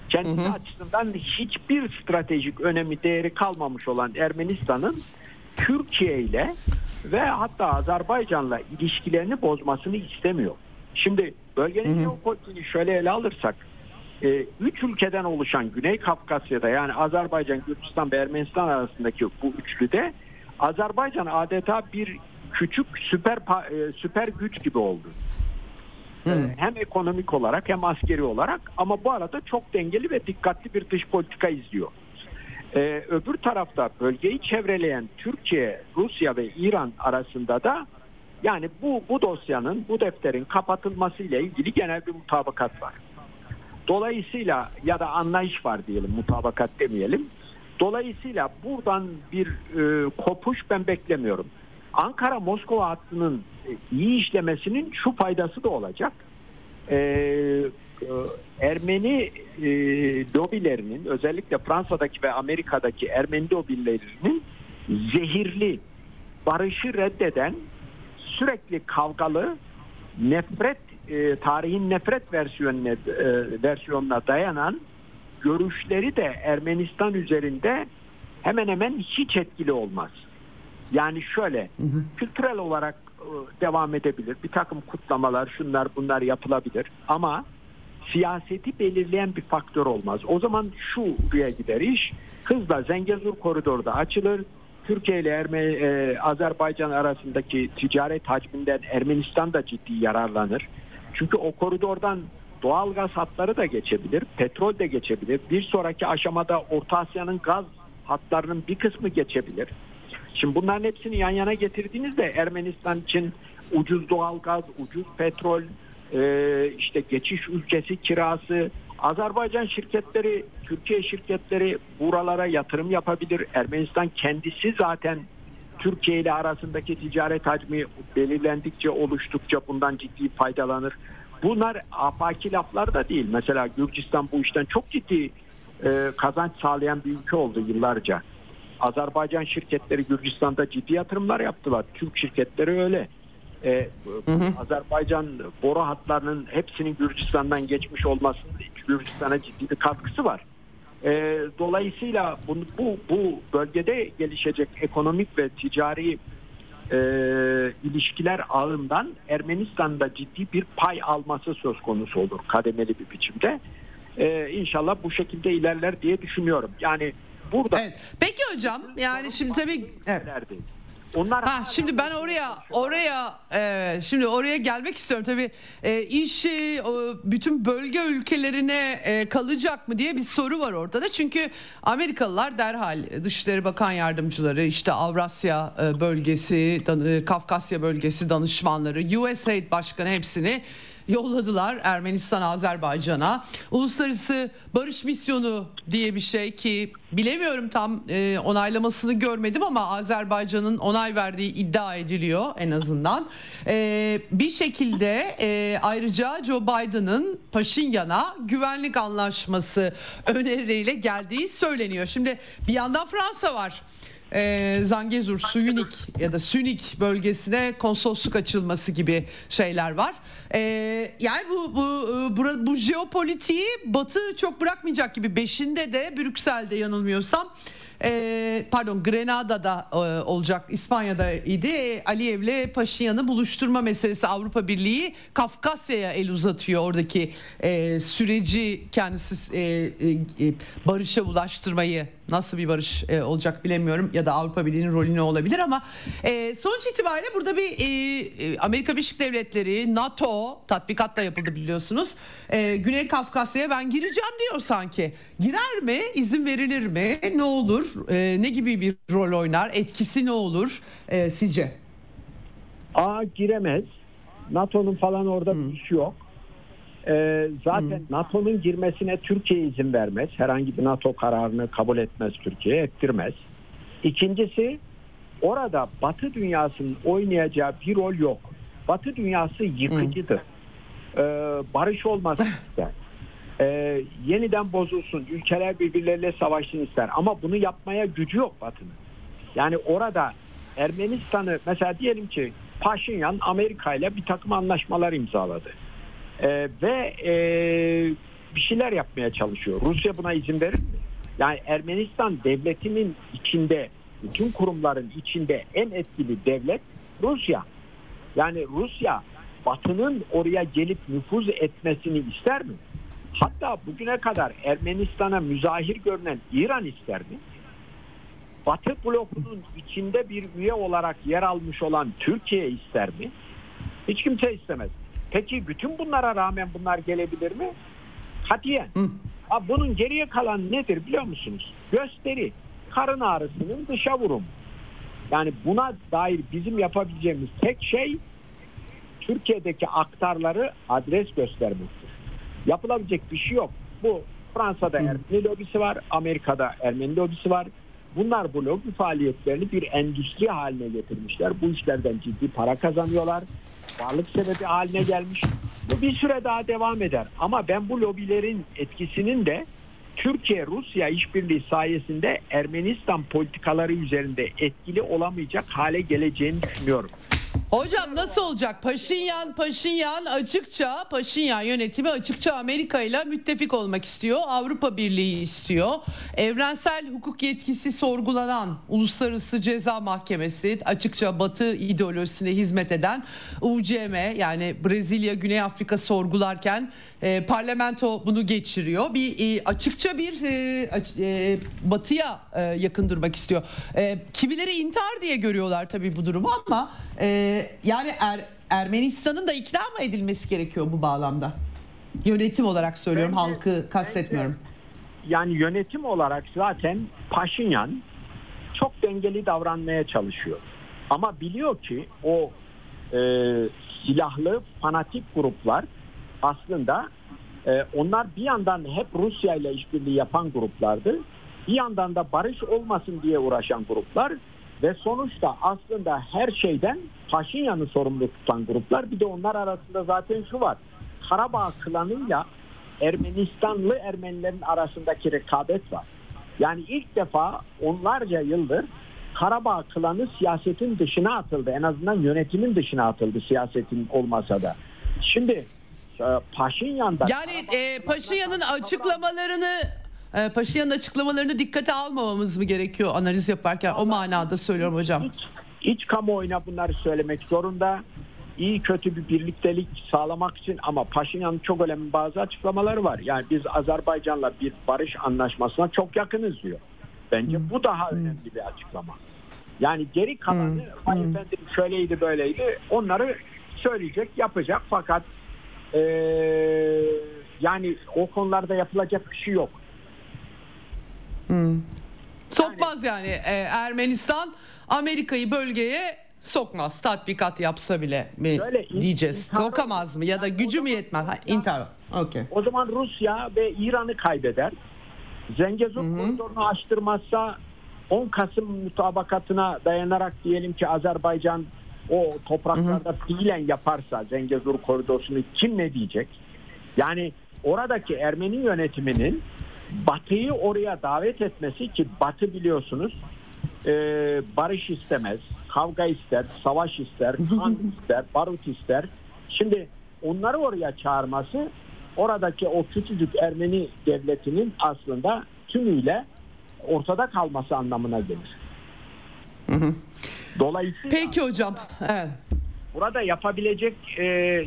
Kendisi açısından hiçbir stratejik önemi değeri kalmamış olan Ermenistan'ın Türkiye ile ve hatta Azerbaycan'la ilişkilerini bozmasını istemiyor. Şimdi bölgenin jeopolitiğini şöyle ele alırsak e, üç ülkeden oluşan Güney Kafkasya'da yani Azerbaycan, Gürcistan ve Ermenistan arasındaki bu üçlüde Azerbaycan adeta bir küçük süper e, süper güç gibi oldu. E, Hem ekonomik olarak hem askeri olarak ama bu arada çok dengeli ve dikkatli bir dış politika izliyor. Ee, öbür tarafta bölgeyi çevreleyen Türkiye, Rusya ve İran arasında da yani bu bu dosyanın, bu defterin kapatılması ile ilgili genel bir mutabakat var. Dolayısıyla ya da anlayış var diyelim, mutabakat demeyelim. Dolayısıyla buradan bir e, kopuş ben beklemiyorum. Ankara-Moskova hattının e, iyi işlemesinin şu faydası da olacak. E, e, Ermeni e, lobilerinin özellikle Fransa'daki ve Amerika'daki Ermeni lobilerinin zehirli, barışı reddeden, sürekli kavgalı, nefret e, tarihin nefret versiyonuna e, versiyonuna dayanan görüşleri de Ermenistan üzerinde hemen hemen hiç etkili olmaz. Yani şöyle kültürel olarak e, devam edebilir. Bir takım kutlamalar şunlar bunlar yapılabilir ama siyaseti belirleyen bir faktör olmaz. O zaman şuraya gider iş. Hızla Zengezur koridoru da açılır. Türkiye ile Ermeni, e, Azerbaycan arasındaki ticaret hacminden Ermenistan da ciddi yararlanır. Çünkü o koridordan doğal gaz hatları da geçebilir, petrol de geçebilir. Bir sonraki aşamada Orta Asya'nın gaz hatlarının bir kısmı geçebilir. Şimdi bunların hepsini yan yana getirdiğinizde Ermenistan için ucuz doğal gaz, ucuz petrol, e, işte geçiş ülkesi kirası, Azerbaycan şirketleri, Türkiye şirketleri buralara yatırım yapabilir. Ermenistan kendisi zaten Türkiye ile arasındaki ticaret hacmi belirlendikçe oluştukça bundan ciddi faydalanır. Bunlar afaki laflar da değil. Mesela Gürcistan bu işten çok ciddi e, kazanç sağlayan bir ülke oldu yıllarca. Azerbaycan şirketleri Gürcistan'da ciddi yatırımlar yaptılar. Türk şirketleri öyle. E, Azerbaycan boru hatlarının hepsinin Gürcistan'dan geçmiş olmasının Gürcistan'a ciddi bir katkısı var. E, dolayısıyla bu, bu, bu bölgede gelişecek ekonomik ve ticari e, ilişkiler ağından Ermenistan'da ciddi bir pay alması söz konusu olur kademeli bir biçimde. E, inşallah bu şekilde ilerler diye düşünüyorum. Yani burada Evet. Peki hocam yani şimdi tabii evet. Onlar Ha şimdi ben oraya oraya e, şimdi oraya gelmek istiyorum tabii e, iş e, o, bütün bölge ülkelerine e, kalacak mı diye bir soru var ortada çünkü Amerikalılar derhal Dışişleri Bakan Yardımcıları işte Avrasya e, bölgesi Dan- e, Kafkasya bölgesi danışmanları USAID Başkanı hepsini yolladılar Ermenistan Azerbaycan'a. Uluslararası Barış Misyonu diye bir şey ki bilemiyorum tam e, onaylamasını görmedim ama Azerbaycan'ın onay verdiği iddia ediliyor en azından. E, bir şekilde e, ayrıca Joe Biden'ın Paşinyan'a güvenlik anlaşması önerileriyle geldiği söyleniyor. Şimdi bir yandan Fransa var e, Zangezur, Suyunik ya da Sünik bölgesine konsolosluk açılması gibi şeyler var. E, yani bu bu e, bura- bu jeopolitiği Batı çok bırakmayacak gibi. Beşinde de Brüksel'de yanılmıyorsam e, pardon Grenada'da e, olacak İspanya'da idi. Aliyev'le Paşinyan'ı buluşturma meselesi Avrupa Birliği Kafkasya'ya el uzatıyor oradaki süreci kendisi barışa ulaştırmayı nasıl bir barış e, olacak bilemiyorum ya da Avrupa Birliği'nin rolü ne olabilir ama e, sonuç itibariyle burada bir e, e, Amerika Birleşik Devletleri NATO tatbikat da yapıldı biliyorsunuz. E, Güney Kafkasya'ya ben gireceğim diyor sanki. Girer mi? İzin verilir mi? Ne olur? E, ne gibi bir rol oynar? Etkisi ne olur e, sizce? A giremez. NATO'nun falan orada bir işi yok. Ee, zaten NATO'nun girmesine Türkiye izin vermez. Herhangi bir NATO kararını kabul etmez Türkiye, ettirmez. İkincisi orada Batı dünyasının oynayacağı bir rol yok. Batı dünyası yıkıcıdır. Ee, barış olmasın ister. Ee, yeniden bozulsun, ülkeler birbirleriyle savaşsın ister. Ama bunu yapmaya gücü yok Batı'nın. Yani orada Ermenistan'ı mesela diyelim ki Paşinyan Amerika ile bir takım anlaşmalar imzaladı. Ee, ve e, bir şeyler yapmaya çalışıyor. Rusya buna izin verir mi? Yani Ermenistan devletinin içinde, bütün kurumların içinde en etkili devlet Rusya. Yani Rusya Batı'nın oraya gelip nüfuz etmesini ister mi? Hatta bugüne kadar Ermenistan'a müzahir görünen İran ister mi? Batı blokunun içinde bir üye olarak yer almış olan Türkiye ister mi? Hiç kimse istemez. Peki bütün bunlara rağmen bunlar gelebilir mi? Katiyen. Ha, bunun geriye kalan nedir biliyor musunuz? Gösteri. Karın ağrısının dışa vurum. Yani buna dair bizim yapabileceğimiz tek şey Türkiye'deki aktarları adres göstermektir. Yapılabilecek bir şey yok. Bu Fransa'da Ermeni lobisi var, Amerika'da Ermeni lobisi var. Bunlar bu lobi faaliyetlerini bir endüstri haline getirmişler. Bu işlerden ciddi para kazanıyorlar. Varlık sebebi haline gelmiş. Bu bir süre daha devam eder. Ama ben bu lobilerin etkisinin de Türkiye-Rusya işbirliği sayesinde Ermenistan politikaları üzerinde etkili olamayacak hale geleceğini düşünüyorum. Hocam nasıl olacak? Paşinyan, Paşinyan açıkça, Paşinyan yönetimi açıkça Amerika ile müttefik olmak istiyor. Avrupa Birliği istiyor. Evrensel hukuk yetkisi sorgulanan Uluslararası Ceza Mahkemesi açıkça Batı ideolojisine hizmet eden UCM yani Brezilya, Güney Afrika sorgularken e, parlamento bunu geçiriyor. Bir e, açıkça bir e, aç- e, batıya e, yakın durmak istiyor. E, kimileri intihar diye görüyorlar tabii bu durumu ama e, yani Er- Ermenistan'ın da ikna mı edilmesi gerekiyor bu bağlamda? Yönetim olarak söylüyorum, Bence- halkı kastetmiyorum. yani yönetim olarak zaten Paşinyan çok dengeli davranmaya çalışıyor. Ama biliyor ki o e, silahlı fanatik gruplar aslında e, onlar bir yandan hep Rusya ile işbirliği yapan gruplardı. Bir yandan da barış olmasın diye uğraşan gruplar ve sonuçta aslında her şeyden Paşinyan'ı sorumlu tutan gruplar. Bir de onlar arasında zaten şu var. Karabağ klanıyla Ermenistanlı Ermenilerin arasındaki rekabet var. Yani ilk defa onlarca yıldır Karabağ klanı siyasetin dışına atıldı. En azından yönetimin dışına atıldı siyasetin olmasa da. Şimdi Paşinyan'da Yani e, Paşinyan'ın açıklamalarını e, Paşinyan'ın açıklamalarını dikkate almamamız mı gerekiyor analiz yaparken? O manada söylüyorum hocam. iç, iç kamuoyuna bunları söylemek zorunda. İyi kötü bir birliktelik sağlamak için ama Paşinyan'ın çok önemli bazı açıklamaları var. Yani biz Azerbaycan'la bir barış anlaşmasına çok yakınız diyor. Bence bu daha önemli bir açıklama. Yani geri kalanı "Vay efendim şöyleydi böyleydi onları söyleyecek yapacak fakat eee, yani o konularda yapılacak bir şey yok. Sokmaz yani e, Ermenistan Amerika'yı bölgeye sokmaz tatbikat yapsa bile mi Şöyle, in- diyeceğiz. intihar- Sokamaz mı ya da Yani gücü mü yetmez? Ha, intihar. Okey. O zaman Rusya ve İran'ı kaybeder. Zengezur koridorunu açtırmazsa 10 Kasım mutabakatına dayanarak diyelim ki Azerbaycan o topraklarda fiilen yaparsa Zengezur koridorunu kim ne diyecek? Yani oradaki Ermeni yönetiminin Batı'yı oraya davet etmesi ki Batı biliyorsunuz e, barış istemez, kavga ister, savaş ister, kan ister, barut ister. Şimdi onları oraya çağırması oradaki o küçücük Ermeni devletinin aslında tümüyle ortada kalması anlamına gelir. Dolayısıyla Peki hocam. Evet. burada yapabilecek e,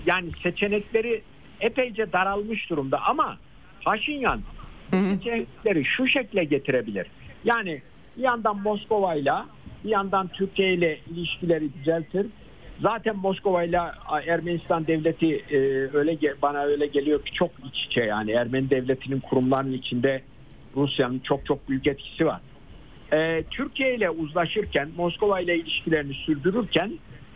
yani seçenekleri epeyce daralmış durumda ama Paşinyan seçenekleri şu şekle getirebilir. Yani bir yandan Moskova ile bir yandan Türkiye ile ilişkileri düzeltir. Zaten Moskova ile Ermenistan devleti e, öyle bana öyle geliyor ki çok iç içe yani Ermeni devletinin kurumlarının içinde Rusya'nın çok çok büyük etkisi var. E, Türkiye ile uzlaşırken Moskova ile ilişkilerini sürdürürken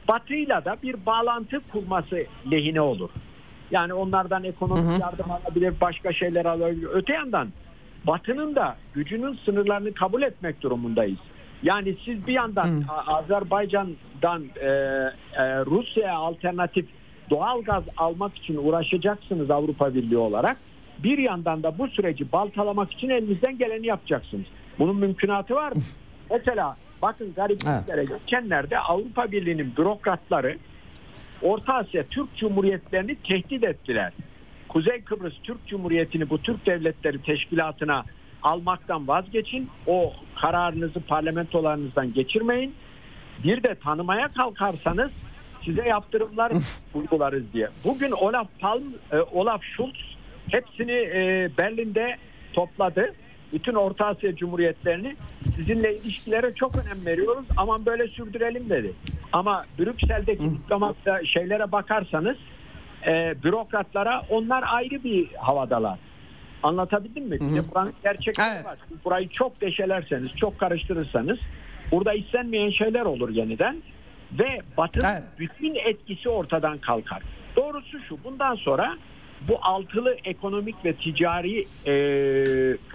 Batı'yla da bir bağlantı kurması lehine olur. Yani onlardan ekonomik hı hı. yardım alabilir, başka şeyler alabilir. Öte yandan Batı'nın da gücünün sınırlarını kabul etmek durumundayız. Yani siz bir yandan hmm. Azerbaycan'dan e, e, Rusya'ya alternatif doğal gaz almak için uğraşacaksınız Avrupa Birliği olarak. Bir yandan da bu süreci baltalamak için elinizden geleni yapacaksınız. Bunun mümkünatı var mı? Mesela bakın garipliklere evet. geçenlerde Avrupa Birliği'nin bürokratları Orta Asya Türk Cumhuriyetlerini tehdit ettiler. Kuzey Kıbrıs Türk Cumhuriyeti'ni bu Türk Devletleri Teşkilatı'na almaktan vazgeçin. O kararınızı parlamentolarınızdan geçirmeyin. Bir de tanımaya kalkarsanız size yaptırımlar uygularız diye. Bugün Olaf Palm, e, Olaf Schulz hepsini e, Berlin'de topladı. Bütün Orta Asya Cumhuriyetlerini sizinle ilişkilere çok önem veriyoruz. Aman böyle sürdürelim dedi. Ama Brüksel'deki diplomatla şeylere bakarsanız e, bürokratlara onlar ayrı bir havadalar. Anlatabildim mi? Bir de buranın gerçekleri evet. var. Burayı çok deşelerseniz, çok karıştırırsanız burada istenmeyen şeyler olur yeniden ve Batı'nın evet. bütün etkisi ortadan kalkar. Doğrusu şu, bundan sonra bu altılı ekonomik ve ticari e,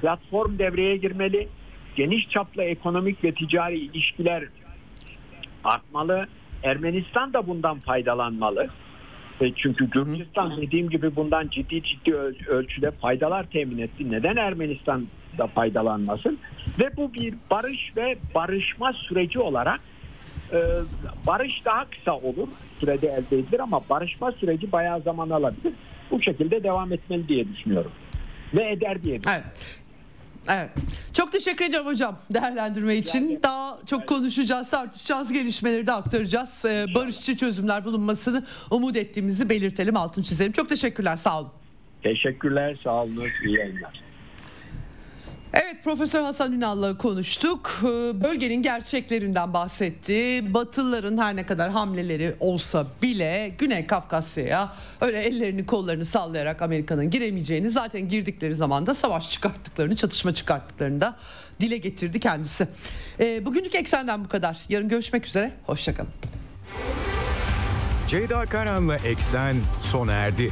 platform devreye girmeli. Geniş çaplı ekonomik ve ticari ilişkiler artmalı. Ermenistan da bundan faydalanmalı. E, çünkü Gürcistan dediğim gibi bundan ciddi ciddi ölçüde faydalar temin etti. Neden Ermenistan da faydalanmasın? Ve bu bir barış ve barışma süreci olarak e, barış daha kısa olur sürede elde edilir ama barışma süreci bayağı zaman alabilir. Bu şekilde devam etmeli diye düşünüyorum. Ve eder diye düşünüyorum. Evet. Evet. Çok teşekkür ediyorum hocam değerlendirme için. Yani, Daha çok evet. konuşacağız, tartışacağız, gelişmeleri de aktaracağız. Ee, barışçı çözümler bulunmasını umut ettiğimizi belirtelim, altın çizelim. Çok teşekkürler, sağ olun. Teşekkürler, sağ olun. İyi yayınlar. Evet Profesör Hasan Ünal'la konuştuk. Ee, bölgenin gerçeklerinden bahsetti. Batılıların her ne kadar hamleleri olsa bile Güney Kafkasya'ya öyle ellerini kollarını sallayarak Amerika'nın giremeyeceğini zaten girdikleri zaman da savaş çıkarttıklarını, çatışma çıkarttıklarını da dile getirdi kendisi. Ee, bugünlük eksenden bu kadar. Yarın görüşmek üzere. Hoşçakalın. Ceyda Karan'la Eksen sona erdi.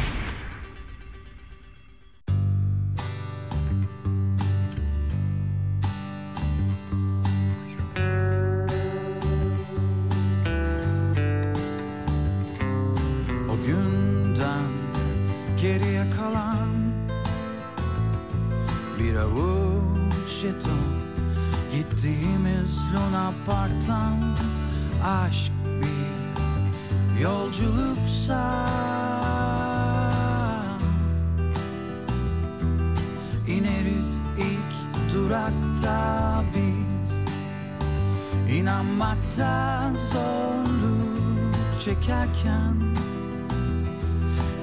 kalan Bir avuç jeton. Gittiğimiz Luna Park'tan Aşk bir yolculuksa. İneriz ilk durakta biz. İnanmakta zorluk çekerken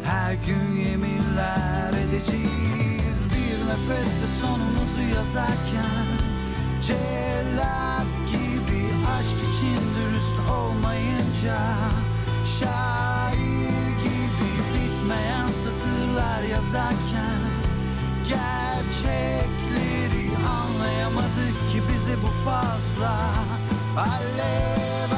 her gün yeminler edeceğiz. Bir nefeste sonumuzu yazarken Cellat gibi aşk için dürüst olmayınca Şair gibi bitmeyen satırlar yazarken Gerçekleri anlayamadık ki bize bu fazla. Alev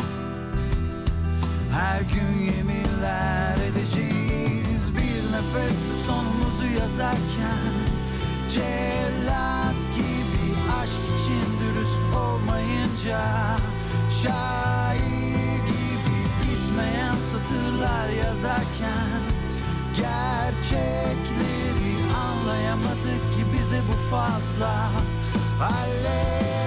Her gün yeminler edeceğiz. Bir nefeste sonumuzu yazarken Cellat gibi aşk için dürüst olmayınca Şair gibi bitmeyen satırlar yazarken Gerçekleri anlayamadık ki bize bu fazla. Alev